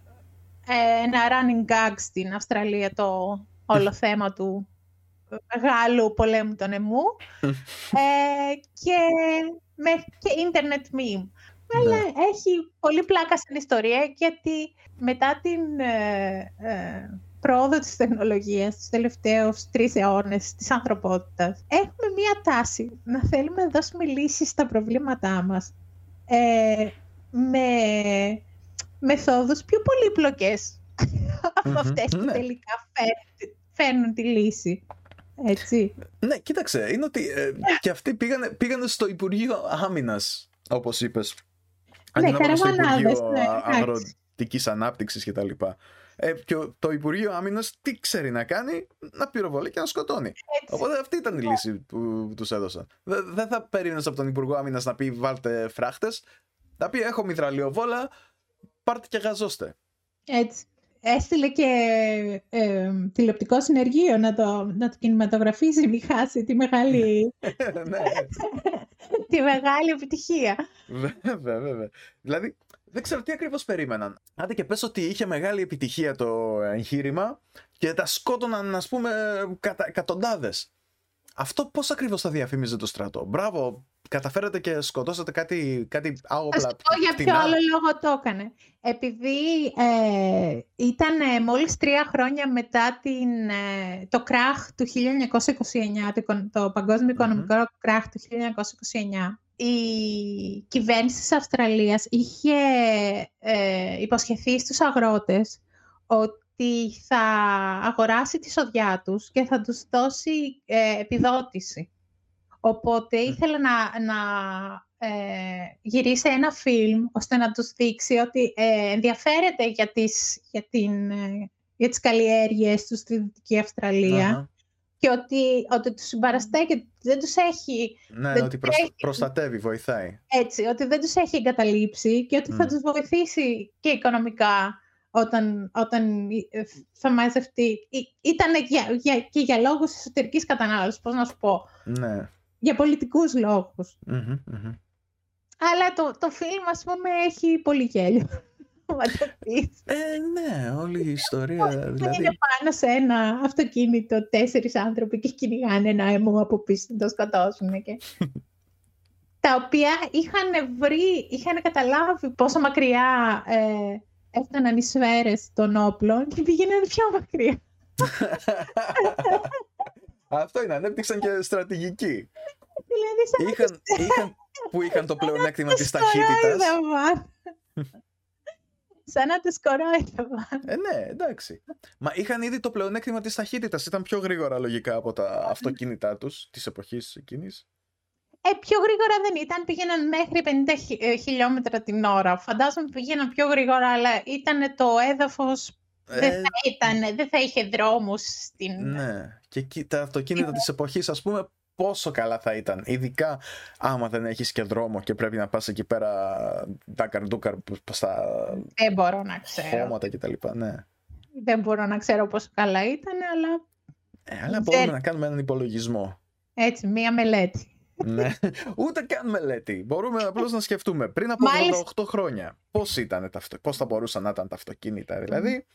ε, ένα running gag στην Αυστραλία το όλο θέμα του μεγάλου πολέμου των εμού και, με, και internet meme. Αλλά ναι. έχει πολύ πλάκα στην ιστορία γιατί μετά την πρόοδο της τεχνολογίας τους τελευταίους τρεις αιώνες της ανθρωπότητας, έχουμε μία τάση να θέλουμε να δώσουμε λύσεις στα προβλήματά μας ε, με μεθόδους πιο πολύπλοκες από αυτές που ναι. τελικά φέρνουν, τη λύση. Έτσι. Ναι, κοίταξε, είναι ότι ε, και αυτοί πήγανε, πήγανε στο Υπουργείο Άμυνας, όπως είπες. Ναι, καραμανάδες. Ναι, Αγροτικής Ανάπτυξης κτλ. Ε, και το Υπουργείο Άμυνας τι ξέρει να κάνει, να πυροβολεί και να σκοτώνει. Οπότε αυτή ήταν η λύση που τους έδωσαν. Δεν θα περίμενες από τον Υπουργό Άμυνας να πει βάλτε φράχτες. Να πει έχω μυθραλιοβόλα, πάρτε και γαζώστε. Έτσι. Έστειλε και ε, τηλεοπτικό συνεργείο να το, να το κινηματογραφήσει, μη χάσει τη μεγάλη, ναι. τη μεγάλη επιτυχία. Βέβαια, βέβαια. Δηλαδή, δεν ξέρω τι ακριβώς περίμεναν. Άντε και πες ότι είχε μεγάλη επιτυχία το εγχείρημα και τα σκότωναν, ας πούμε, κατα... εκατοντάδες. Αυτό πώς ακριβώς θα διαφήμιζε το στρατό; Μπράβο, καταφέρατε και σκοτώσατε κάτι, κάτι άγωπλα. Ας πω για ποιο άλλο λόγο το έκανε. Επειδή ε, ήταν μόλις τρία χρόνια μετά την, ε, το κράχ του 1929, το, το παγκόσμιο οικονομικό κράχ του 1929, η κυβέρνηση της Αυστραλίας είχε ε, υποσχεθεί στους αγρότες ότι θα αγοράσει τη σοδιά τους και θα τους δώσει ε, επιδότηση. Οπότε ήθελε να, να ε, γυρίσει ένα φιλμ ώστε να τους δείξει ότι ε, ενδιαφέρεται για τις, για, την, για τις καλλιέργειες τους στη Δυτική και ότι, ότι τους συμπαραστέει και δεν τους έχει... Ναι, δεν ότι προσ... έχει... προστατεύει, βοηθάει. Έτσι, ότι δεν τους έχει εγκαταλείψει και ότι θα τους βοηθήσει και οικονομικά όταν, όταν ε, θα μαζευτεί. Ήταν για, για, και για λόγους εσωτερικής κατανάλωσης, πώς να σου πω. Ναι. Για πολιτικούς Αλλά το, το φιλμ, ας πούμε, έχει πολύ γέλιο. Ε, ναι, όλη η ιστορία. δηλαδή... Είναι πάνω σε ένα αυτοκίνητο τέσσερις άνθρωποι και κυνηγάνε ένα αιμού από πίσω να το σκοτώσουν. Και... τα οποία είχαν βρει, είχαν καταλάβει πόσο μακριά ε, έφταναν οι σφαίρες των όπλων και πήγαιναν πιο μακριά. Αυτό είναι, ανέπτυξαν και στρατηγική. Δηλαδή, είχαν, είχαν, που είχαν το πλεονέκτημα της ταχύτητας. Σαν να του κορόιδευαν. Ε, ναι, εντάξει. Μα είχαν ήδη το πλεονέκτημα της ταχύτητας. Ήταν πιο γρήγορα λογικά από τα αυτοκίνητά τους της εποχής εκείνης. Ε, πιο γρήγορα δεν ήταν, πήγαιναν μέχρι 50 ε, χιλιόμετρα την ώρα. Φαντάζομαι πήγαιναν πιο γρήγορα, αλλά ήταν το έδαφος, δεν, θα ήταν, δεν θα είχε δρόμους στην... Ναι, και τα αυτοκίνητα της εποχής, ας πούμε, πόσο καλά θα ήταν. Ειδικά άμα δεν έχεις και δρόμο και πρέπει να πας εκεί πέρα ντάκαρ ντούκαρ στα δεν μπορώ να ξέρω. χώματα κτλ. Ναι. Δεν μπορώ να ξέρω πόσο καλά ήταν, αλλά... Ε, αλλά μπορούμε να κάνουμε έναν υπολογισμό. Έτσι, μία μελέτη. ναι, ούτε καν μελέτη. Μπορούμε απλώς να σκεφτούμε πριν από Μάλιστα... 8 χρόνια πώς, ήταν τα, πώς θα μπορούσαν να ήταν τα αυτοκίνητα. Δηλαδή,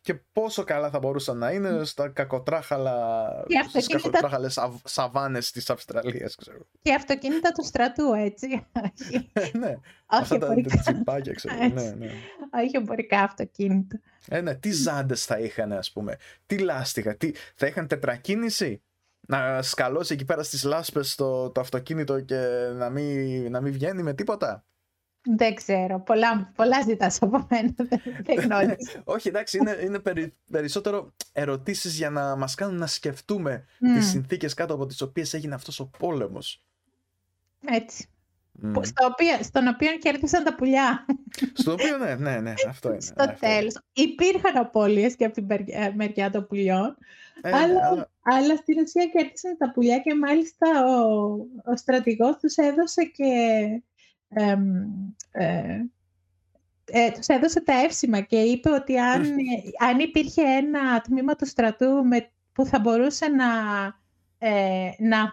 και πόσο καλά θα μπορούσαν να είναι στα κακοτράχαλα, στις κακοτράχαλες σαβάνες της Αυστραλίας, ξέρω. Και αυτοκίνητα του στρατού, έτσι. ναι, αυτά τα τσιπάκια, ξέρω. ναι, ναι. Όχι εμπορικά αυτοκίνητα. Ε, ναι, τι ζάντες θα είχαν, ας πούμε, τι λάστιχα, τι... θα είχαν τετρακίνηση, να σκαλώσει εκεί πέρα στις λάσπες το, το αυτοκίνητο και να μην, να μην βγαίνει με τίποτα; Δεν ξέρω. Πολλά, πολλά ζητάς από μένα. Δεν γνωρίζω. Όχι, εντάξει, είναι, είναι περισσότερο ερωτήσεις για να μας κάνουν να σκεφτούμε mm. τις συνθήκες κάτω από τις οποίες έγινε αυτός ο πόλεμος. Έτσι. Mm. Στο οποίο, στον οποίο κέρδισαν τα πουλιά. Στο οποίο, ναι, ναι, ναι, αυτό είναι. Στο αυτό τέλος. Υπήρχαν απώλειες και από την ε, μεριά των πουλιών, ε, αλλά, αλλά... αλλά στην ουσία κέρδισαν τα πουλιά και μάλιστα ο, ο στρατηγός τους έδωσε και ε, ε, τους έδωσε τα εύσημα και είπε ότι αν, αν υπήρχε ένα τμήμα του στρατού με, που θα μπορούσε να, ε, να,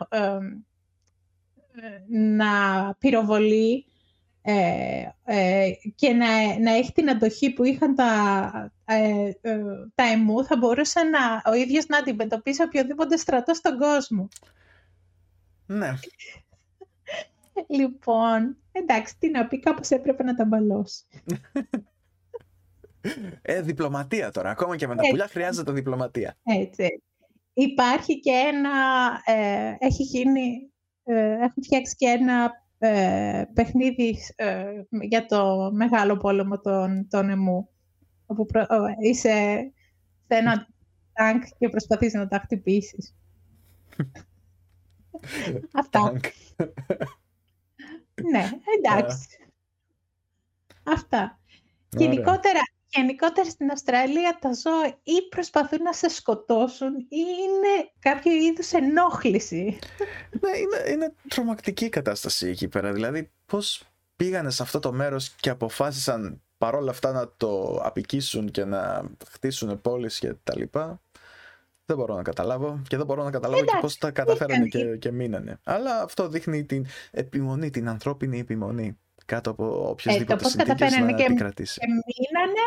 να πυροβολεί ε, ε, και να, να έχει την αντοχή που είχαν τα, ε, τα εμού, θα μπορούσε να, ο ίδιος να αντιμετωπίσει οποιοδήποτε στρατό στον κόσμο. Ναι. Λοιπόν, εντάξει, τι να πει, κάπως έπρεπε να τα μπαλώσει. Ε, διπλωματία τώρα. Ακόμα και με τα πουλιά χρειάζεται διπλωματία. Έτσι. Υπάρχει και ένα... Ε, έχει γίνει... Ε, έχουν φτιάξει και ένα ε, παιχνίδι ε, για το μεγάλο πόλεμο των, των εμού. Όπου είσαι σε ένα τάγκ και προσπαθείς να τα χτυπήσεις. Αυτά. Ναι, εντάξει. Αυτά. Γενικότερα, γενικότερα στην Αυστραλία τα ζώα ή προσπαθούν να σε σκοτώσουν ή είναι κάποιο είδους ενόχληση. Ναι, είναι, είναι τρομακτική η κατάσταση εκεί πέρα. Δηλαδή, πώς πήγανε σε αυτό το μέρος και αποφάσισαν παρόλα αυτά να το απικήσουν και να χτίσουν πόλεις και τα λοιπά. Δεν μπορώ να καταλάβω και δεν μπορώ να καταλάβω και πώς τα καταφέρανε και, και μείνανε. Αλλά αυτό δείχνει την επιμονή, την ανθρώπινη επιμονή κάτω από οποιασδήποτε ε, συνθήκες να και, επικρατήσει. Και μείνανε,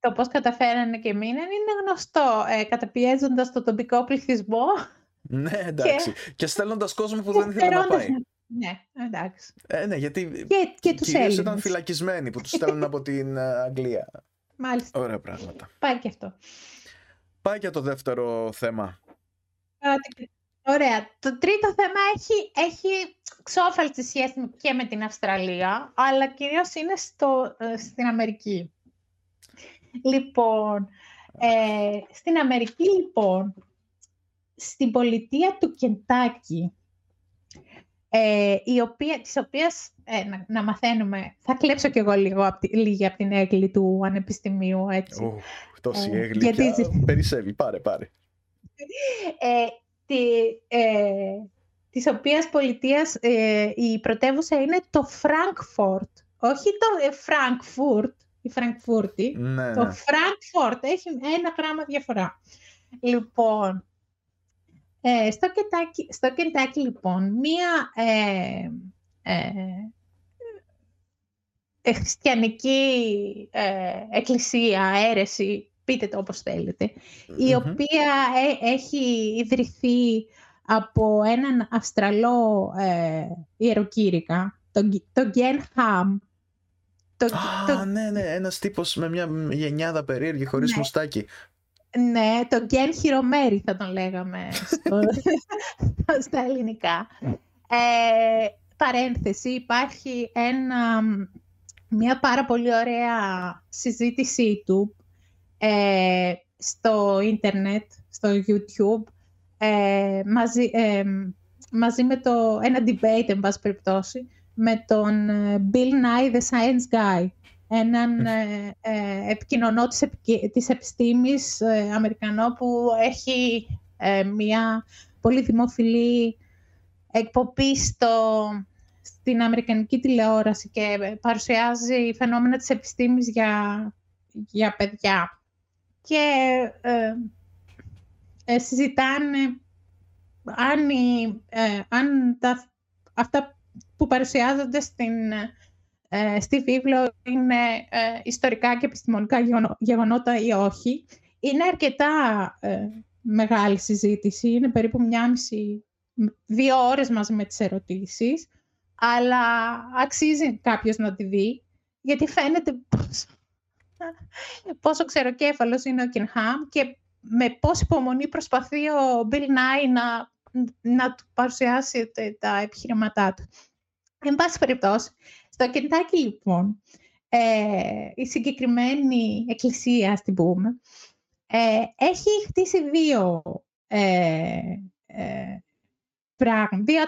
το πώς καταφέρανε και μείνανε είναι γνωστό. Ε, καταπιέζοντας το τοπικό πληθυσμό. Ναι, εντάξει. Και, και στέλνοντας κόσμο που δεν ήθελε να πάει. Ναι, εντάξει. Ε, ναι, γιατί και, και τους ήταν φυλακισμένοι που τους στέλνουν από την ε, Αγγλία. Μάλιστα. Ωραία πράγματα. Πάει και αυτό. Πάει για το δεύτερο θέμα. Ωραία. Το τρίτο θέμα έχει, έχει ξόφαλτη σχέση και με την Αυστραλία, αλλά κυρίως είναι στο, ε, στην Αμερική. Λοιπόν, ε, στην Αμερική, λοιπόν, στην πολιτεία του Κεντάκι, ε, η οποία, της οποίας, ε, να, μαθαίνουμε, θα κλέψω κι εγώ λίγο από, λίγη από την έγκλη του Ανεπιστημίου, έτσι. Oh, τόση ε, έγκλη γιατί... πια, περισσεύει, πάρε, πάρε. Ε, τη, ε, της οποίας πολιτείας ε, η πρωτεύουσα είναι το Φραγκφόρτ, όχι το ε, Φραγκφούρτ, η Φραγκφούρτη, ναι, το ναι. Φραγκφόρτ έχει ένα γράμμα διαφορά. Λοιπόν, ε, στο, Κεντάκι, στο Κεντάκι, λοιπόν, μία ε, ε, ε χριστιανική ε, εκκλησία, αίρεση, πείτε το όπως η οποία έχει ιδρυθεί από έναν Αυστραλό ιεροκήρυκα, τον, τον Γκέν Χαμ. Α, ναι, ναι, ένας τύπος με μια γενιάδα περίεργη χωρίς ναι. μουστάκι. Ναι, το Γκέν Χειρομέρι θα τον λέγαμε στο, στα ελληνικά. Ε, παρένθεση, υπάρχει ένα, μια πάρα πολύ ωραία συζήτησή του ε, στο ίντερνετ, στο YouTube, ε, μαζί, ε, μαζί με το, ένα debate, εν πάση περιπτώσει, με τον ε, Bill Nye the Science Guy, έναν ε, ε, επικοινωνό της, της επιστήμης ε, Αμερικανό που έχει ε, μια πολύ δημοφιλή εκπομπή στο, στην Αμερικανική τηλεόραση και παρουσιάζει φαινόμενα της επιστήμης για, για παιδιά. Και ε, συζητάνε αν, αν τα, αυτά που παρουσιάζονται στην ε, στη βίβλο είναι ε, ιστορικά και επιστημονικά γεγονότα ή όχι. Είναι αρκετά ε, μεγάλη συζήτηση, είναι περίπου μια μισή, δύο ώρες μαζί με τις ερωτήσεις, αλλά αξίζει κάποιος να τη δει, γιατί φαίνεται πόσο, πόσο ξεροκέφαλος είναι ο Κινχάμ και με πόση υπομονή προσπαθεί ο Μπιλ Νάι να, να του παρουσιάσει τα επιχειρηματά του. Εν πάση περιπτώσει, στο Κεντάκι λοιπόν, ε, η συγκεκριμένη εκκλησία, στην πούμε, ε, έχει χτίσει δύο ε, ε, πράγματα, δύο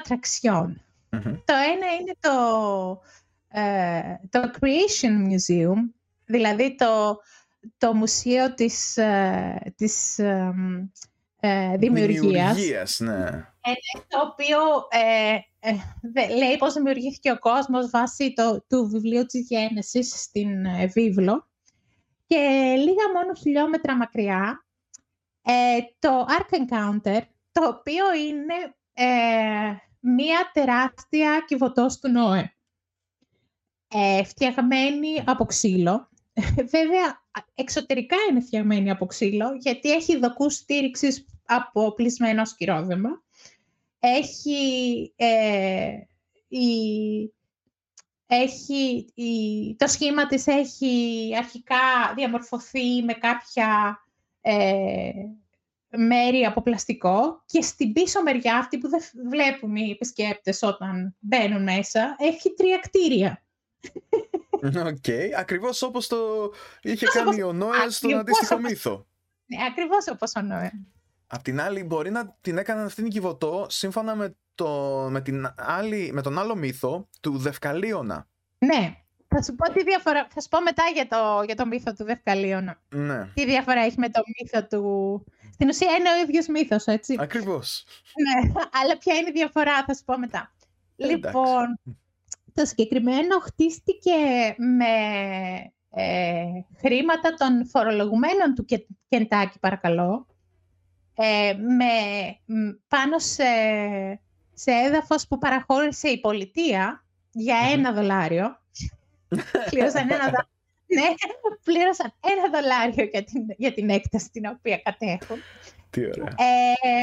Το ένα είναι το, ε, το Creation Museum, δηλαδή το, το μουσείο της, ε, της ε, δημιουργίας. Δημιουργίας, ναι. το οποίο ε, λέει πώς δημιουργήθηκε ο κόσμος βάσει το, του βιβλίου της Γένεσης στην ε, Βίβλο. Και λίγα μόνο χιλιόμετρα μακριά, ε, το Ark Encounter, το οποίο είναι ε, μία τεράστια κυβωτός του Νόε. Ε, φτιαγμένη από ξύλο. Βέβαια, εξωτερικά είναι φτιαγμένη από ξύλο, γιατί έχει δοκούς στήριξης από πλεισμένο σκυρόδεμα έχει, ε, η, έχει η, το σχήμα της έχει αρχικά διαμορφωθεί με κάποια ε, μέρη από πλαστικό και στην πίσω μεριά, αυτή που δεν βλέπουν οι επισκέπτες όταν μπαίνουν μέσα, έχει τρία κτίρια. OK, okay. ακριβώς όπως το είχε κάνει ο Νόε στον αντίστοιχο μύθο. Ναι, ακριβώς όπως ο Νόε. Απ' την άλλη, μπορεί να την έκαναν αυτήν την κυβωτό σύμφωνα με, το, με, την άλλη, με τον άλλο μύθο του Δευκαλίωνα. Ναι. Θα σου πω τι διαφορά. Θα σου πω μετά για το, για το μύθο του Δευκαλίωνα. Ναι. Τι διαφορά έχει με το μύθο του. Στην ουσία είναι ο ίδιος μύθος, έτσι. Ακριβώς. Ναι, αλλά ποια είναι η διαφορά, θα σου πω μετά. λοιπόν, το συγκεκριμένο χτίστηκε με ε, χρήματα των φορολογουμένων του Κεντάκη, παρακαλώ ε, με, πάνω σε, σε έδαφος που παραχώρησε η πολιτεία για ένα δολάριο. πλήρωσαν ένα δολάριο. Ναι, πλήρωσαν ένα δολάριο για την, για την έκταση την οποία κατέχουν. Τι ωραία. Ε,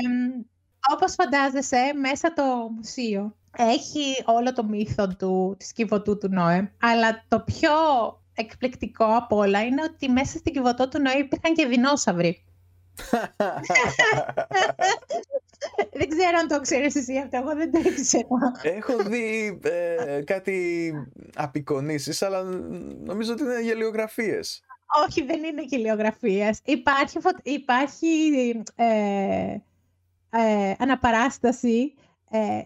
όπως φαντάζεσαι, μέσα το μουσείο έχει όλο το μύθο του, της κυβωτού του Νόε, αλλά το πιο εκπληκτικό από όλα είναι ότι μέσα στην κυβωτό του Νόε υπήρχαν και δεινόσαυροι δεν ξέρω αν το ξέρεις εσύ αυτό, εγώ δεν το ήξερα. Έχω δει ε, κάτι απεικονίσεις, αλλά νομίζω ότι είναι γελιογραφίες. Όχι, δεν είναι γελιογραφίες. Υπάρχει, υπάρχει ε, ε, αναπαράσταση ε,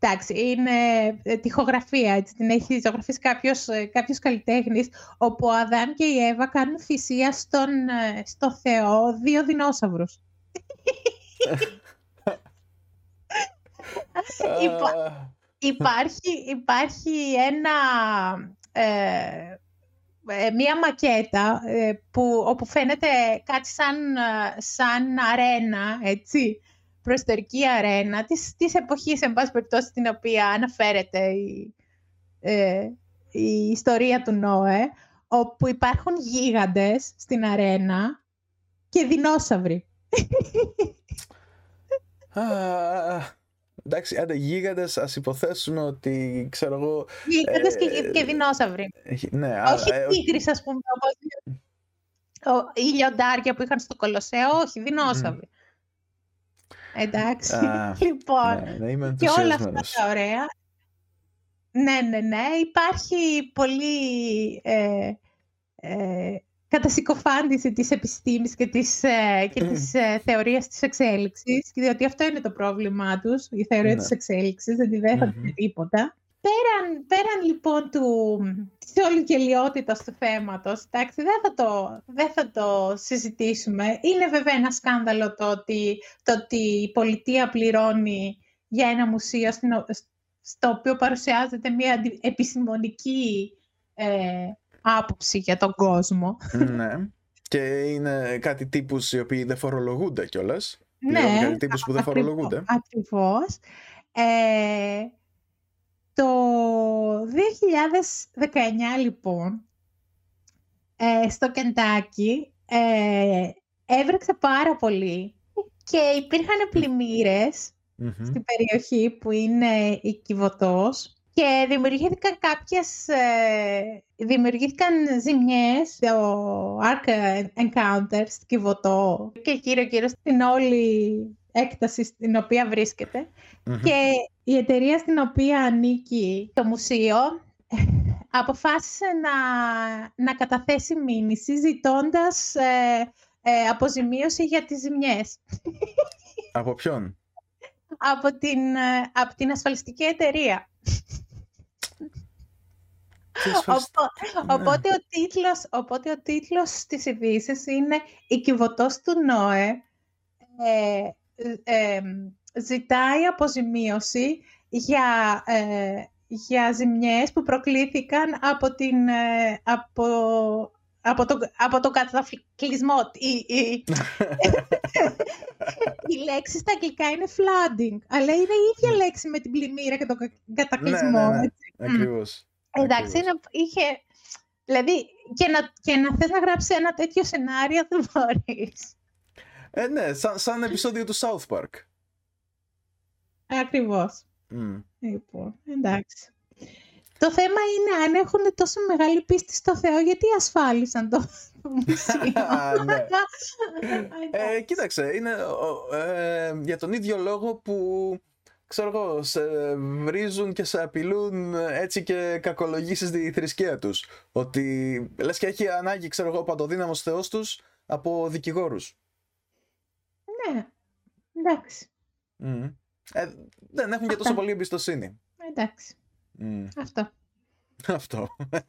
Εντάξει, είναι ε, τυχογραφία, έτσι, την έχει ζωγραφίσει κάποιος, ε, κάποιος καλλιτέχνης, όπου ο Αδάμ και η Εύα κάνουν θυσία στον, ε, στο Θεό δύο δεινόσαυρους. υπάρχει, υπάρχει ένα, μία μακέτα που, όπου φαίνεται κάτι σαν, σαν αρένα, έτσι, προϊστορική αρένα της, της εποχής, εν πάση περιπτώσει, στην οποία αναφέρεται η, ε, η ιστορία του Νόε, όπου υπάρχουν γίγαντες στην αρένα και δεινόσαυροι. εντάξει, άντε γίγαντες, ας υποθέσουμε ότι, ξέρω εγώ... Γίγαντες και, ε, και δεινόσαυροι. Ναι, όχι α, τίγρης, ας πούμε, όπως οι λιοντάρια που είχαν στο Κολοσσέο, όχι, δεινόσαυροι. Εντάξει. λοιπόν, ναι, ναι, και όλα αυτά τα ωραία. Ναι, ναι, ναι. Υπάρχει πολύ... Ε, ε, κατά συκοφάντηση της επιστήμης και της, ε, και της ε, θεωρίας της εξέλιξης, διότι αυτό είναι το πρόβλημά τους, η θεωρία Ναι. της εξέλιξης, δεν τη δέχονται Μμμ. τίποτα. Πέραν, πέραν λοιπόν του, της όλη γελιότητας του θέματος, εντάξει, δεν θα, το, δεν θα το συζητήσουμε. Είναι βέβαια ένα σκάνδαλο το ότι, το ότι η πολιτεία πληρώνει για ένα μουσείο στην ο- στο οποίο παρουσιάζεται μια αντι- επιστημονική ε, άποψη για τον κόσμο. ναι. Και είναι κάτι τύπους οι οποίοι δεν φορολογούνται κιόλας. Ναι, Πληρώνουν κάτι τύπους που δεν ακριβώς- φορολογούνται. Ακριβώς. Ε, το 2019 λοιπόν, ε, στο Κεντάκι, ε, έβρεξε πάρα πολύ και υπήρχαν πλημμύρες στην περιοχή που είναι η Κιβωτός και δημιουργήθηκαν κάποιες, ε, δημιουργήθηκαν ζημιές στο Ark Encounter στην Κιβωτό και γύρω-γύρω στην όλη έκταση στην οποία βρίσκεται και η εταιρεία στην οποία ανήκει το μουσείο αποφάσισε να, να καταθέσει μήνυση ζητώντας ε, ε, αποζημίωση για τις ζημιές Από ποιον; από την, ε, από την ασφαλιστική εταιρεία. Τι ασφαλισ- Οπό- Ναι. Οπότε, ο τίτλος, οπότε ο τίτλος της ειδήσης είναι «Η κυβωτός του Νόε ε, ε, ε, ζητάει αποζημίωση για, ε, για ζημιές που προκλήθηκαν από, την, ε, από, από, τον, από τον κατακλυσμό. Η, η, η λέξη στα αγγλικά είναι flooding, αλλά είναι η ίδια λέξη με την πλημμύρα και τον κα- κατακλυσμό. Ναι, ναι, ναι. έτσι. Ακριβώς. Εντάξει, Ακριβώς. είναι, είχε... Δηλαδή, και να, και να θες να γράψεις ένα τέτοιο σενάριο δεν μπορείς. Ε, ναι, σαν, σαν επεισόδιο του South Park. Ακριβώς. Μμ. Λοιπόν, εντάξει. Το θέμα είναι αν έχουν τόσο μεγάλη πίστη στο Θεό, γιατί ασφάλισαν το το μουσείο. Α, ναι. Ε, Εντάξει. κοίταξε, είναι ο- ε, για τον ίδιο λόγο που ξέρω εγώ, σε βρίζουν και σε απειλούν έτσι και κακολογήσεις τη θρησκεία τους. Ότι λες και έχει ανάγκη, ξέρω εγώ, ο παντοδύναμος θεός τους από δικηγόρους. Ναι, εντάξει. Μμ. Ε, δεν έχουν και τόσο Αυτά. πολύ εμπιστοσύνη. Εντάξει. Μμ. Αυτό. Αυτό.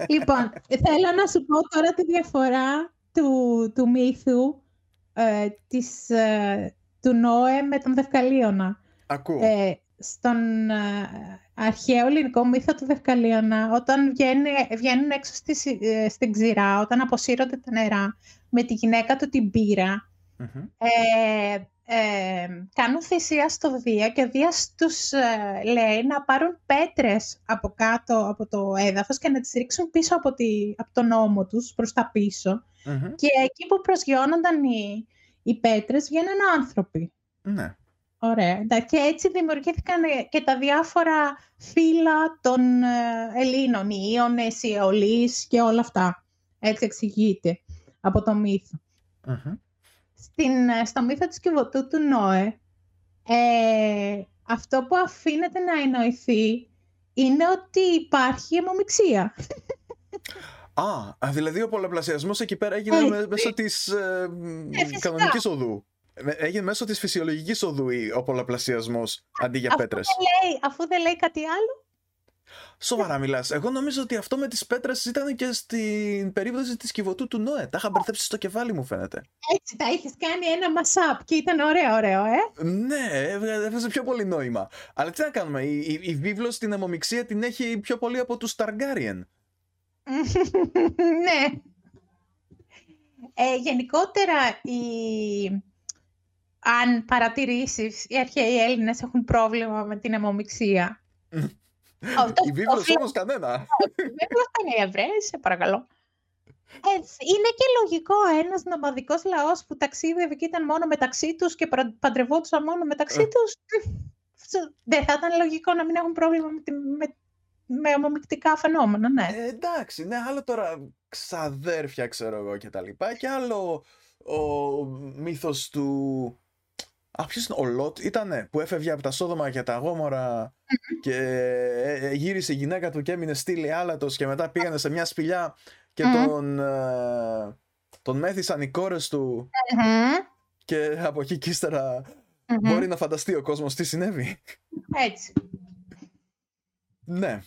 Λοιπόν, θέλω να σου πω τώρα τη διαφορά του, του μύθου ε, της, ε, του Νόε με τον Δευκαλίωνα. Ακούω. Ε, στον ε, αρχαίο ελληνικό μύθο του Δευκαλίωνα, όταν βγαίνει, βγαίνουν έξω στη, συ- ε, στην ξηρά, όταν αποσύρονται τα νερά, με τη γυναίκα του την πύρα, Μμμ. Ε, ε, κάνουν θυσία στο Δία και ο Δίας τους ε, λέει να πάρουν πέτρες από κάτω από το έδαφος και να τις ρίξουν πίσω από, τη, από τον ώμο τους προς τα πίσω. Μμμ. Και εκεί που προσγειώνονταν οι, οι πέτρες βγαίνουν άνθρωποι. Ναι. Ωραία. Εντάξει, Και έτσι δημιουργήθηκαν ε, και τα διάφορα φύλλα των ε, Ελλήνων, οι Ιώνες, οι Αιωλείς και όλα αυτά. Έτσι εξηγείται από το μύθο. Μμμ. Στην, ε, στο μύθο της Κιβωτού του Νόε, ε, αυτό που αφήνεται να εννοηθεί είναι ότι υπάρχει αιμομιξία. Α, α, δηλαδή ο πολλαπλασιασμός εκεί πέρα έγινε Έτσι. με- μέσω της ε, Ε, φυσικά. κανονικής οδού. Ε, Έγινε μέσω της φυσιολογικής οδού η- ο πολλαπλασιασμός αντί για Αφού πέτρες. δεν λέει, αφού δεν λέει κάτι άλλο, Σοβαρά μιλάς. Εγώ νομίζω ότι αυτό με τις πέτρες ήταν και στην περίπτωση της κυβωτού του Νόε. Τα είχα μπερδέψει στο κεφάλι μου φαίνεται. έτσι τα είχες κάνει ένα μασάπ και ήταν ωραίο, ωραίο, ε. Ναι, έβγα- έβγαζε πιο πολύ νόημα. Αλλά τι να κάνουμε, η, η, η βίβλος στην αιμομιξία την έχει πιο πολύ από τους Targaryen. ναι. Ε, γενικότερα, η... αν παρατηρήσεις, οι αρχαίοι Έλληνες έχουν πρόβλημα με την αιμομιξία. Αυτό- η βίβλος οφείλω- όμως κανένα. Βέβαια, ήταν οι Εβραίοι, σε παρακαλώ. Ε, είναι και λογικό ένας νομαδικός λαός που ταξίδευε και ήταν μόνο μεταξύ τους και πρα- παντρευόντουσαν μόνο μεταξύ Ε. τους. Δεν θα ήταν λογικό να μην έχουν πρόβλημα με, τη- με, με ομομυκτικά φαινόμενα, ναι. Ε, εντάξει, ναι, άλλο τώρα ξαδέρφια ξέρω εγώ και τα λοιπά και άλλο ο μύθος του... Α, ποιος είναι, ο Λότ ήτανε που έφευγε από τα Σόδομα και τα Γόμορα και ε, ε, γύρισε η γυναίκα του και έμεινε στήλη άλατος και μετά πήγανε σε μια σπηλιά και Μμμ. τον... ε, τον μέθησαν οι κόρες του Μμμ. και από εκεί και ύστερα Μμμ. μπορεί να φανταστεί ο κόσμος τι συνέβη. Έτσι. ναι.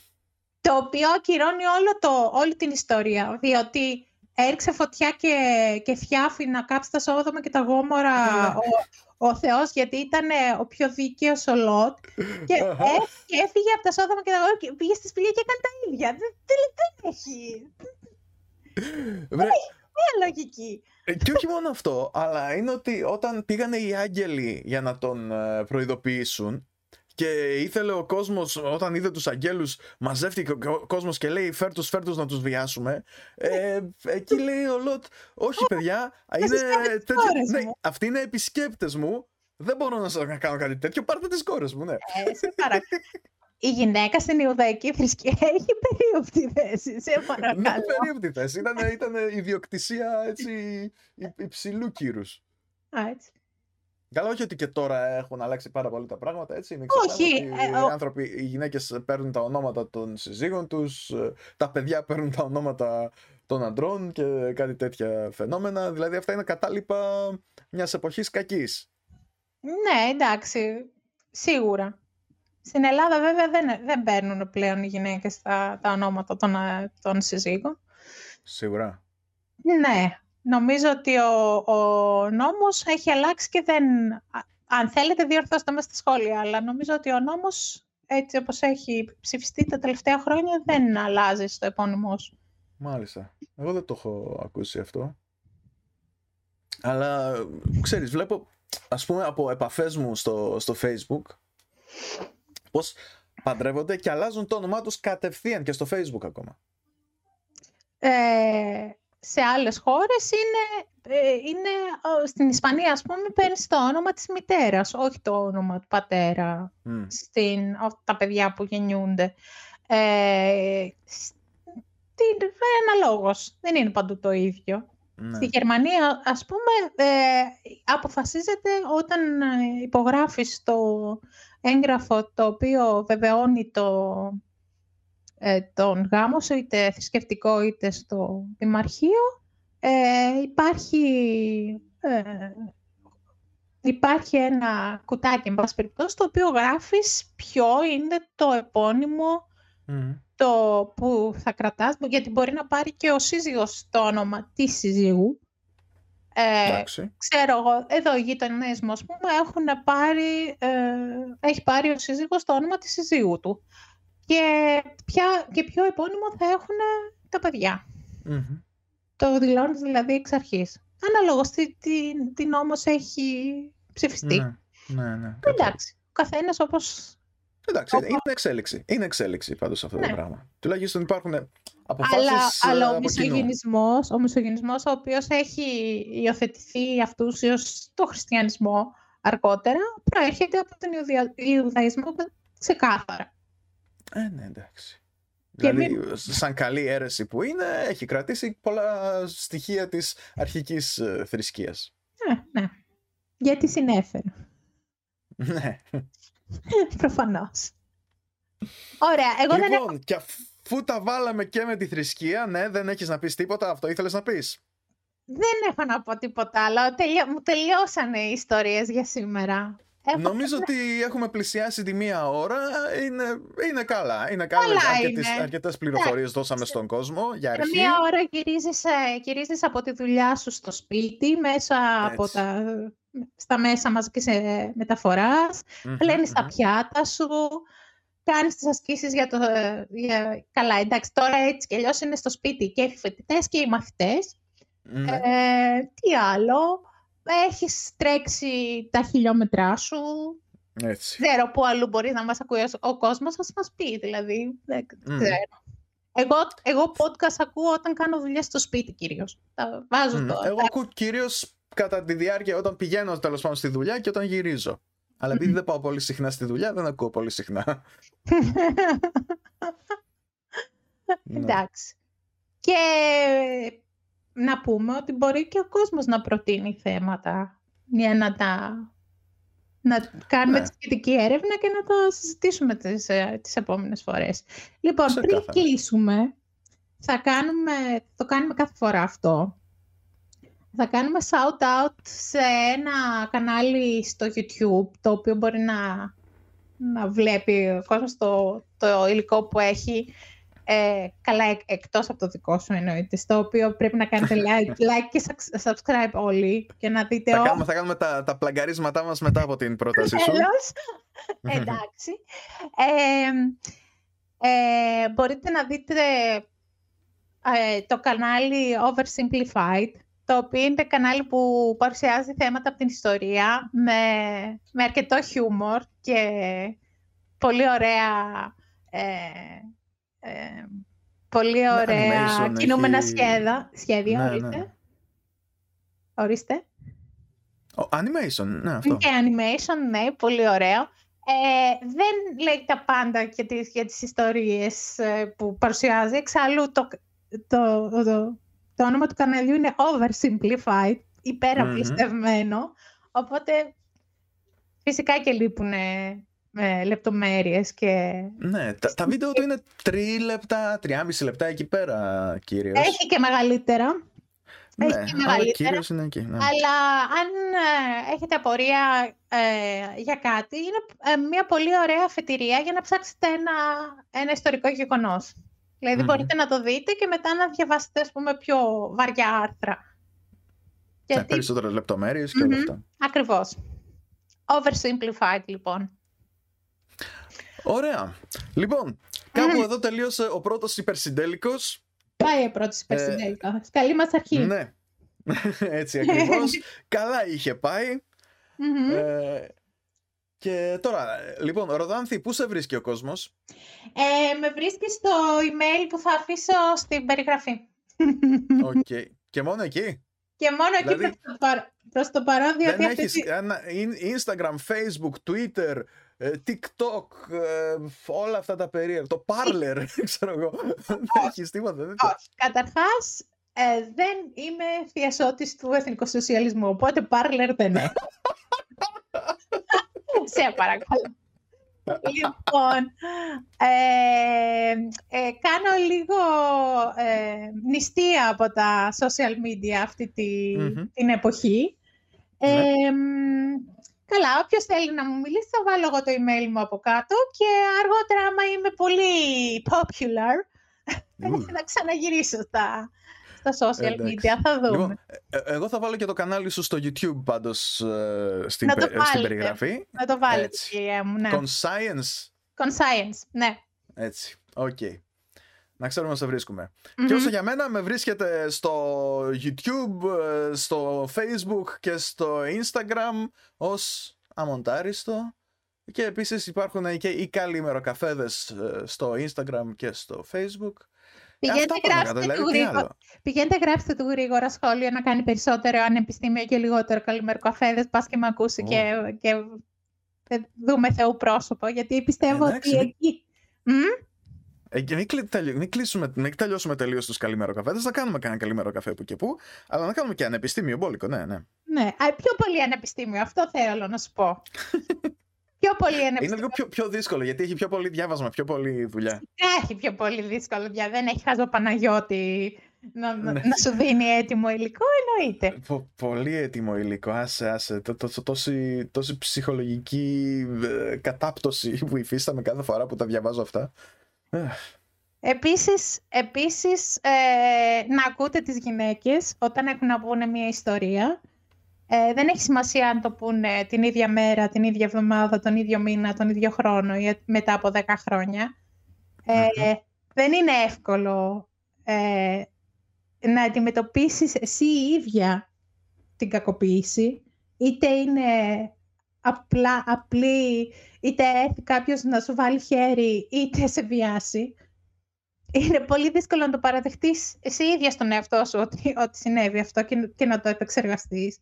Το οποίο ακυρώνει όλο το, όλη την ιστορία, διότι έριξε φωτιά και, και φιάφη να κάψει τα Σόδομα και τα Γόμορα Ναι. ο, ο Θεός, γιατί ήταν ε, ο πιο δίκαιος ο Λότ και, Αχα. ε, και έφυγε από τα Σόδομα και τα Γόμορα και πήγε στη σπηλιά και έκανε τα ίδια. Δεν, δεν, δεν έχει Βρε, μία λογική. Ε, Και όχι μόνο αυτό, αλλά είναι ότι όταν πήγανε οι άγγελοι για να τον ε, προειδοποιήσουν και ήθελε ο κόσμος, όταν είδε τους αγγέλους, μαζεύτηκε ο κόσμος και λέει φέρ τους, φέρ τους να τους βιάσουμε. Ε, εκεί λέει ο Λότ, όχι παιδιά, είναι ζητάτε τις τέτοιο, κόρες ναι, μου». αυτοί είναι επισκέπτες μου, δεν μπορώ να σας να κάνω κάτι τέτοιο, πάρτε τις κόρες μου, ναι. Ε, σε παρακαλώ. Η γυναίκα στην Ιουδαϊκή θρησκεία έχει περίοπτη θέση, σε Ναι, παρακαλώ. περίοπτη θέση, ήταν, ήταν ιδιοκτησία έτσι υ- υψηλού κύρους. Α, έτσι. Καλά, όχι ότι και τώρα έχουν αλλάξει πάρα πολύ τα πράγματα, έτσι. Μην Όχι, ξεχνάμε ότι ε, οι ο- άνθρωποι, οι γυναίκες παίρνουν τα ονόματα των συζύγων τους, ε, τα παιδιά παίρνουν τα ονόματα των αντρών και κάτι τέτοια φαινόμενα. Δηλαδή αυτά είναι κατάλοιπα μιας εποχής κακής. Ναι, εντάξει. Σίγουρα. Στην Ελλάδα βέβαια δεν, δεν παίρνουν πλέον οι γυναίκες τα, τα ονόματα των, ε, των συζύγων. Σίγουρα. Ναι, νομίζω ότι ο, ο νόμος έχει αλλάξει και δεν... α- Αν θέλετε διορθώστε με στα σχόλια, αλλά νομίζω ότι ο νόμος έτσι όπως έχει ψηφιστεί τα τελευταία χρόνια δεν αλλάζει στο επώνυμό σου. Μάλιστα. Εγώ δεν το έχω ακούσει αυτό. Αλλά, ξέρεις, βλέπω, ας πούμε, από επαφές μου στο, στο Facebook, πως παντρεύονται και αλλάζουν το όνομά τους κατευθείαν και στο Facebook ακόμα. Ε, σε άλλες χώρες είναι, ε, είναι ε, στην Ισπανία ας πούμε παίρνεις το όνομα της μητέρας, όχι το όνομα του πατέρα Μμ. στην, ο- τα παιδιά που γεννιούνται. Ε, στην, αναλόγως, δεν είναι παντού το ίδιο. Ναι. Στη Γερμανία, ας πούμε, ε, αποφασίζεται όταν ε, υπογράφεις το έγγραφο το οποίο βεβαιώνει το, ε, τον γάμο σου, είτε θρησκευτικό είτε στο δημαρχείο, ε, υπάρχει, ε, υπάρχει ένα κουτάκι, εν πάση περιπτώσει, το οποίο γράφεις ποιο είναι το επώνυμο Μμ. το που θα κρατάς, γιατί μπορεί να πάρει και ο σύζυγος το όνομα της συζύγου. Ε, Εντάξει. ξέρω εγώ, εδώ οι γειτονές μου, ας πούμε, έχουν πάρει, ε, έχει πάρει ο σύζυγος το όνομα της συζύγου του. Και, ποια, και ποιο επώνυμο θα έχουν τα παιδιά. Μμμ. Το δηλώνεις δηλαδή εξ αρχής. Αναλόγως τι, τι, τι νόμος έχει ψηφιστεί. Ναι, ναι, ναι. κατάλαβα. Εντάξει, ο καθένας όπως... Εντάξει, Οπα. είναι εξέλιξη. Είναι εξέλιξη πάντως αυτό το Ναι. πράγμα. Τουλάχιστον υπάρχουν Αλλά, αποφάσεις αλλά ε, ο από κοινού. μισογενισμός, ο μισογενισμός ο οποίος έχει υιοθετηθεί αυτούσιος στο χριστιανισμό αργότερα, προέρχεται από τον Ιουδα- Ιουδαϊσμό ξεκάθαρα. Ε, ναι, εντάξει. Και δηλαδή, σαν καλή αίρεση που είναι, έχει κρατήσει πολλά στοιχεία της αρχικής ε, θρησκείας. Ναι, ναι. Γιατί συνέφερε. Ναι. Προφανώς. Ωραία, εγώ δεν έχω... λοιπόν, και αφού τα βάλαμε και με τη θρησκεία, ναι, δεν έχεις να πεις τίποτα, αυτό ήθελες να πεις; Δεν έχω να πω τίποτα άλλο. Τελειώ... Μου τελειώσανε οι ιστορίες για σήμερα. Έχω... Νομίζω ότι έχουμε πλησιάσει τη μία ώρα. Είναι, είναι καλά. Είναι καλά. Καλά Αρκετές, είναι. αρκετές πληροφορίες δώσαμε στον κόσμο για Σε αρχή. μία ώρα γυρίζεις, ε, γυρίζεις από τη δουλειά σου στο σπίτι, μέσα από Έτσι. τα, στα μέσα μαζικής ε, μεταφοράς, Μμμ, πλένεις τα μμμ. πιάτα σου, κάνεις τις ασκήσεις για το... Για... Καλά, εντάξει, τώρα έτσι κι αλλιώς είναι στο σπίτι και οι φοιτητές και οι μαθητές. Ναι. Ε, τι άλλο, έχεις τρέξει τα χιλιόμετρά σου, Έτσι. ξέρω πού αλλού μπορείς να μας ακούει ο- ο κόσμος, ας μας πει, δηλαδή, δεν Μμ. ξέρω. Εγώ, εγώ podcast ακούω όταν κάνω δουλειά στο σπίτι κυρίως. Τα βάζω Μμ. το. Εγώ ακούω κυρίως κατά τη διάρκεια όταν πηγαίνω τέλος πάντων στη δουλειά και όταν γυρίζω. Αλλά επειδή δεν πάω πολύ συχνά στη δουλειά, δεν ακούω πολύ συχνά. Ναι. Εντάξει. Και να πούμε ότι μπορεί και ο κόσμος να προτείνει θέματα για να τα... Να κάνουμε Ναι. τη σχετική έρευνα και να τα συζητήσουμε τις, ε, τις επόμενες φορές. Λοιπόν, πριν Ξεκάθαρα. κλείσουμε, θα κάνουμε, το κάνουμε κάθε φορά αυτό. θα κάνουμε shout-out σε ένα κανάλι στο YouTube, το οποίο μπορεί να, να βλέπει ο κόσμος το, το υλικό που έχει. Ε, καλά, εκ- εκτός από το δικό σου εννοείται, στο οποίο πρέπει να κάνετε like, like και subscribe όλοι και να δείτε Θα όλα. κάνουμε, θα κάνουμε τα, τα πλαγκαρίσματά μας μετά από την πρότασή σου. Τέλος. Εντάξει. Ε, ε, μπορείτε να δείτε ε, το κανάλι Oversimplified, το οποίο είναι κανάλι που παρουσιάζει θέματα από την ιστορία με, με αρκετό χιούμορ και πολύ ωραία ε, ε, πολύ ωραία animation, κινούμενα έχει- σχέδα, σχέδια. Ναι, ορίστε. ναι. Ορίστε. Ο, animation, ναι, αυτό. Και animation, ναι, πολύ ωραίο. Ε, δεν λέει τα πάντα για τις, για τις ιστορίες ε, που παρουσιάζει. Εξάλλου το, το, το, το όνομα του καναλιού είναι oversimplified, υπεραπλουστευμένο. Οπότε φυσικά και λείπουν ε, λεπτομέρειες και... Ναι, τα, τα βίντεο του είναι 3 λεπτά, 3,5 λεπτά εκεί πέρα, κύριος. Έχει και μεγαλύτερα. ναι, έχει και αλλά μεγαλύτερα. κύριος είναι εκεί. Ναι. Αλλά αν ε, έχετε απορία ε, για κάτι, είναι ε, μια πολύ ωραία αφετηρία για να ψάξετε ένα, ένα ιστορικό γεγονός. Δηλαδή Μμμ. μπορείτε να το δείτε και μετά να διαβάσετε ας πούμε, πιο βαριά άρθρα. Ναι, Γιατί, περισσότερες λεπτομέρειες και όλα Μμμ. αυτά. ακριβώς. Oversimplified λοιπόν. Ωραία. Λοιπόν, κάπου Μμμ. εδώ τελείωσε ο πρώτος υπερσυντέλικος. Πάει ο πρώτος υπερσυντέλικος. Καλή μας αρχή. Ε, Ναι. Έτσι ακριβώς. Καλά είχε πάει. Μμμ. Ε, και τώρα, ε, λοιπόν, Ροδάνθη, πού σε βρίσκει ο κόσμος; Ε, με βρίσκει στο email που θα αφήσω στην περιγραφή. Οκ. Και μόνο εκεί; Και μόνο εκεί Δηλαδή- προς, το παρ- προς το παρόν, διότι Δεν αυτή έχεις τη- ένα in- Instagram, Facebook, Twitter, ε, TikTok, ε, όλα αυτά τα περίεργα. Το Parler, ξέρω εγώ. Δεν έχεις τίποτα. δεν- Όχι. Καταρχάς, ε, δεν είμαι θειασότης του εθνικοσοσιαλισμού, οπότε πάρλερ δεν έχω. Σε παρακαλώ. λοιπόν, ε, ε, κάνω λίγο ε, νηστεία από τα social media αυτή τη, Μμμ. την εποχή. Ε, Ναι. Μ, καλά, όποιος θέλει να μου μιλήσει θα βάλω εγώ το email μου από κάτω και αργότερα άμα είμαι πολύ popular Ου. να ξαναγυρίσω στα, στα social Εντάξει. media, θα δούμε. Λοιπόν, ε, ε, εγώ θα βάλω και το κανάλι σου στο YouTube πάντως ε, στην, Να το πε- ε, στην βάλετε. περιγραφή. να το βάλετε, έτσι. κυρία μου, ναι. Conscience. Conscience, ναι. Έτσι. Οκ. Να ξέρουμε να σε βρίσκουμε. Μμμ. Και όσο για μένα με βρίσκετε στο YouTube, ε, στο Facebook και στο Instagram ως αμοντάριστο. Και επίσης υπάρχουν και οι καλήμερο καφέδες ε, στο Instagram και στο Facebook. Ε, Πηγαίνετε, αυτά πάνω κάτω, γράψτε, δηλαδή του τι γρήγορα, άλλο. πηγαίνετε γράψτε του γρήγορα σχόλιο να κάνει περισσότερο ανεπιστήμιο και λιγότερο καλημεροκαφέδες, πας και με ακούσει Ω. και, και και δούμε Θεού πρόσωπο, γιατί πιστεύω Εντάξει, ότι μην- εκεί... Μμ; Ε, και μην, κλει- τελει- μην κλείσουμε, μην τελειώσουμε τελείως τους καλημέρο καφέδες, θα κάνουμε κανένα καλημέρο καφέ που και που, αλλά να κάνουμε και ανεπιστήμιο μπόλικο, ναι, ναι. Ναι, α, πιο πολύ ανεπιστήμιο, αυτό θέλω να σου πω. πιο πολύ Είναι ανεπιστήμιο. λίγο πιο, πιο δύσκολο γιατί έχει πιο πολύ διάβασμα, πιο πολύ δουλειά. Έχει πιο πολύ δύσκολο πια. Δεν έχει χάζο Παναγιώτη να, να- Ναι. να σου δίνει έτοιμο υλικό, εννοείται. Πο- πολύ έτοιμο υλικό, άσε, άσε. Το, το, το- τόση, τόση ψυχολογική ε, κατάπτωση που υφίσταμαι κάθε φορά που τα διαβάζω αυτά. Ε, Επίσης, επίσης ε, να ακούτε τις γυναίκες όταν έχουν να πούνε μια ιστορία. Ε, δεν έχει σημασία αν το πούνε την ίδια μέρα, την ίδια εβδομάδα, τον ίδιο μήνα, τον ίδιο χρόνο ή μετά από 10 χρόνια. Ε, δεν είναι εύκολο ε, να αντιμετωπίσεις εσύ η ίδια την κακοποίηση. Είτε είναι απλά, απλή, είτε έρθει κάποιος να σου βάλει χέρι, είτε σε βιάσει. Είναι πολύ δύσκολο να το παραδεχτείς εσύ ίδιας στον εαυτό σου ότι, ότι συνέβη αυτό και, και να το επεξεργαστείς.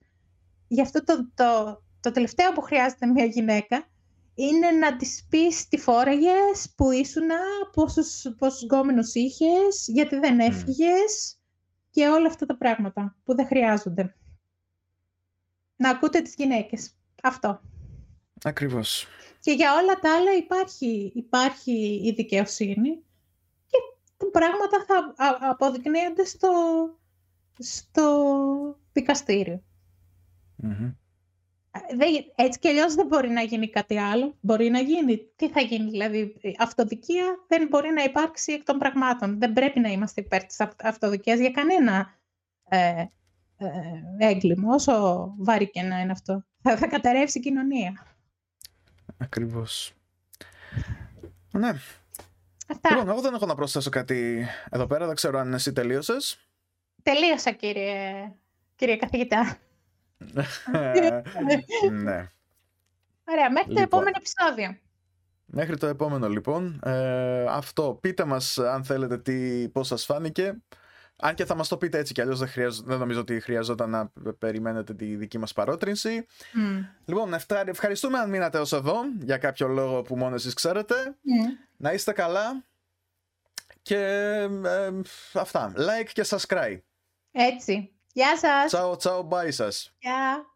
Γι' αυτό το, το, το τελευταίο που χρειάζεται μια γυναίκα είναι να της πεις τι φόραγες, που ήσουνα, πόσους, πόσους γκόμενους είχες, γιατί δεν έφυγες και όλα αυτά τα πράγματα που δεν χρειάζονται. Να ακούτε τις γυναίκες. Αυτό. ακριβώς. Και για όλα τα άλλα υπάρχει, υπάρχει η δικαιοσύνη και τα πράγματα θα α- αποδεικνύονται στο, στο, δικαστηριο Έτσι κι αλλιώς δεν μπορεί να γίνει κάτι άλλο. Μπορεί να γίνει. Τι θα γίνει, δηλαδή, αυτοδικία δεν μπορεί να υπάρξει εκ των πραγμάτων. Δεν πρέπει να είμαστε υπέρ της αυτοδικίας για κανένα ε, ε, έγκλημα, όσο βάρη και να είναι αυτό. Θα, θα καταρρεύσει η κοινωνία. Ακριβώς. Ναι. Αυτά. Λοιπόν, εγώ δεν έχω να προσθέσω κάτι εδώ πέρα. Δεν ξέρω αν εσύ τελείωσες. Τελείωσα, κύριε, κύριε καθηγητά. ναι. Ωραία, μέχρι το λοιπόν. επόμενο επεισόδιο. Μέχρι το επόμενο λοιπόν. Ε, αυτό, πείτε μας αν θέλετε τι, πώς σας φάνηκε. Αν και θα μας το πείτε έτσι κι αλλιώς δεν, δεν νομίζω ότι χρειαζόταν να περιμένετε τη δική μας παρότρινση. Mm. Λοιπόν, ευχαριστούμε αν μείνατε ως εδώ για κάποιο λόγο που μόνο εσείς ξέρετε. Mm. Να είστε καλά και ε, αυτά. Like και subscribe. Έτσι. Γεια σας. Ciao, ciao, bye σας. Γεια.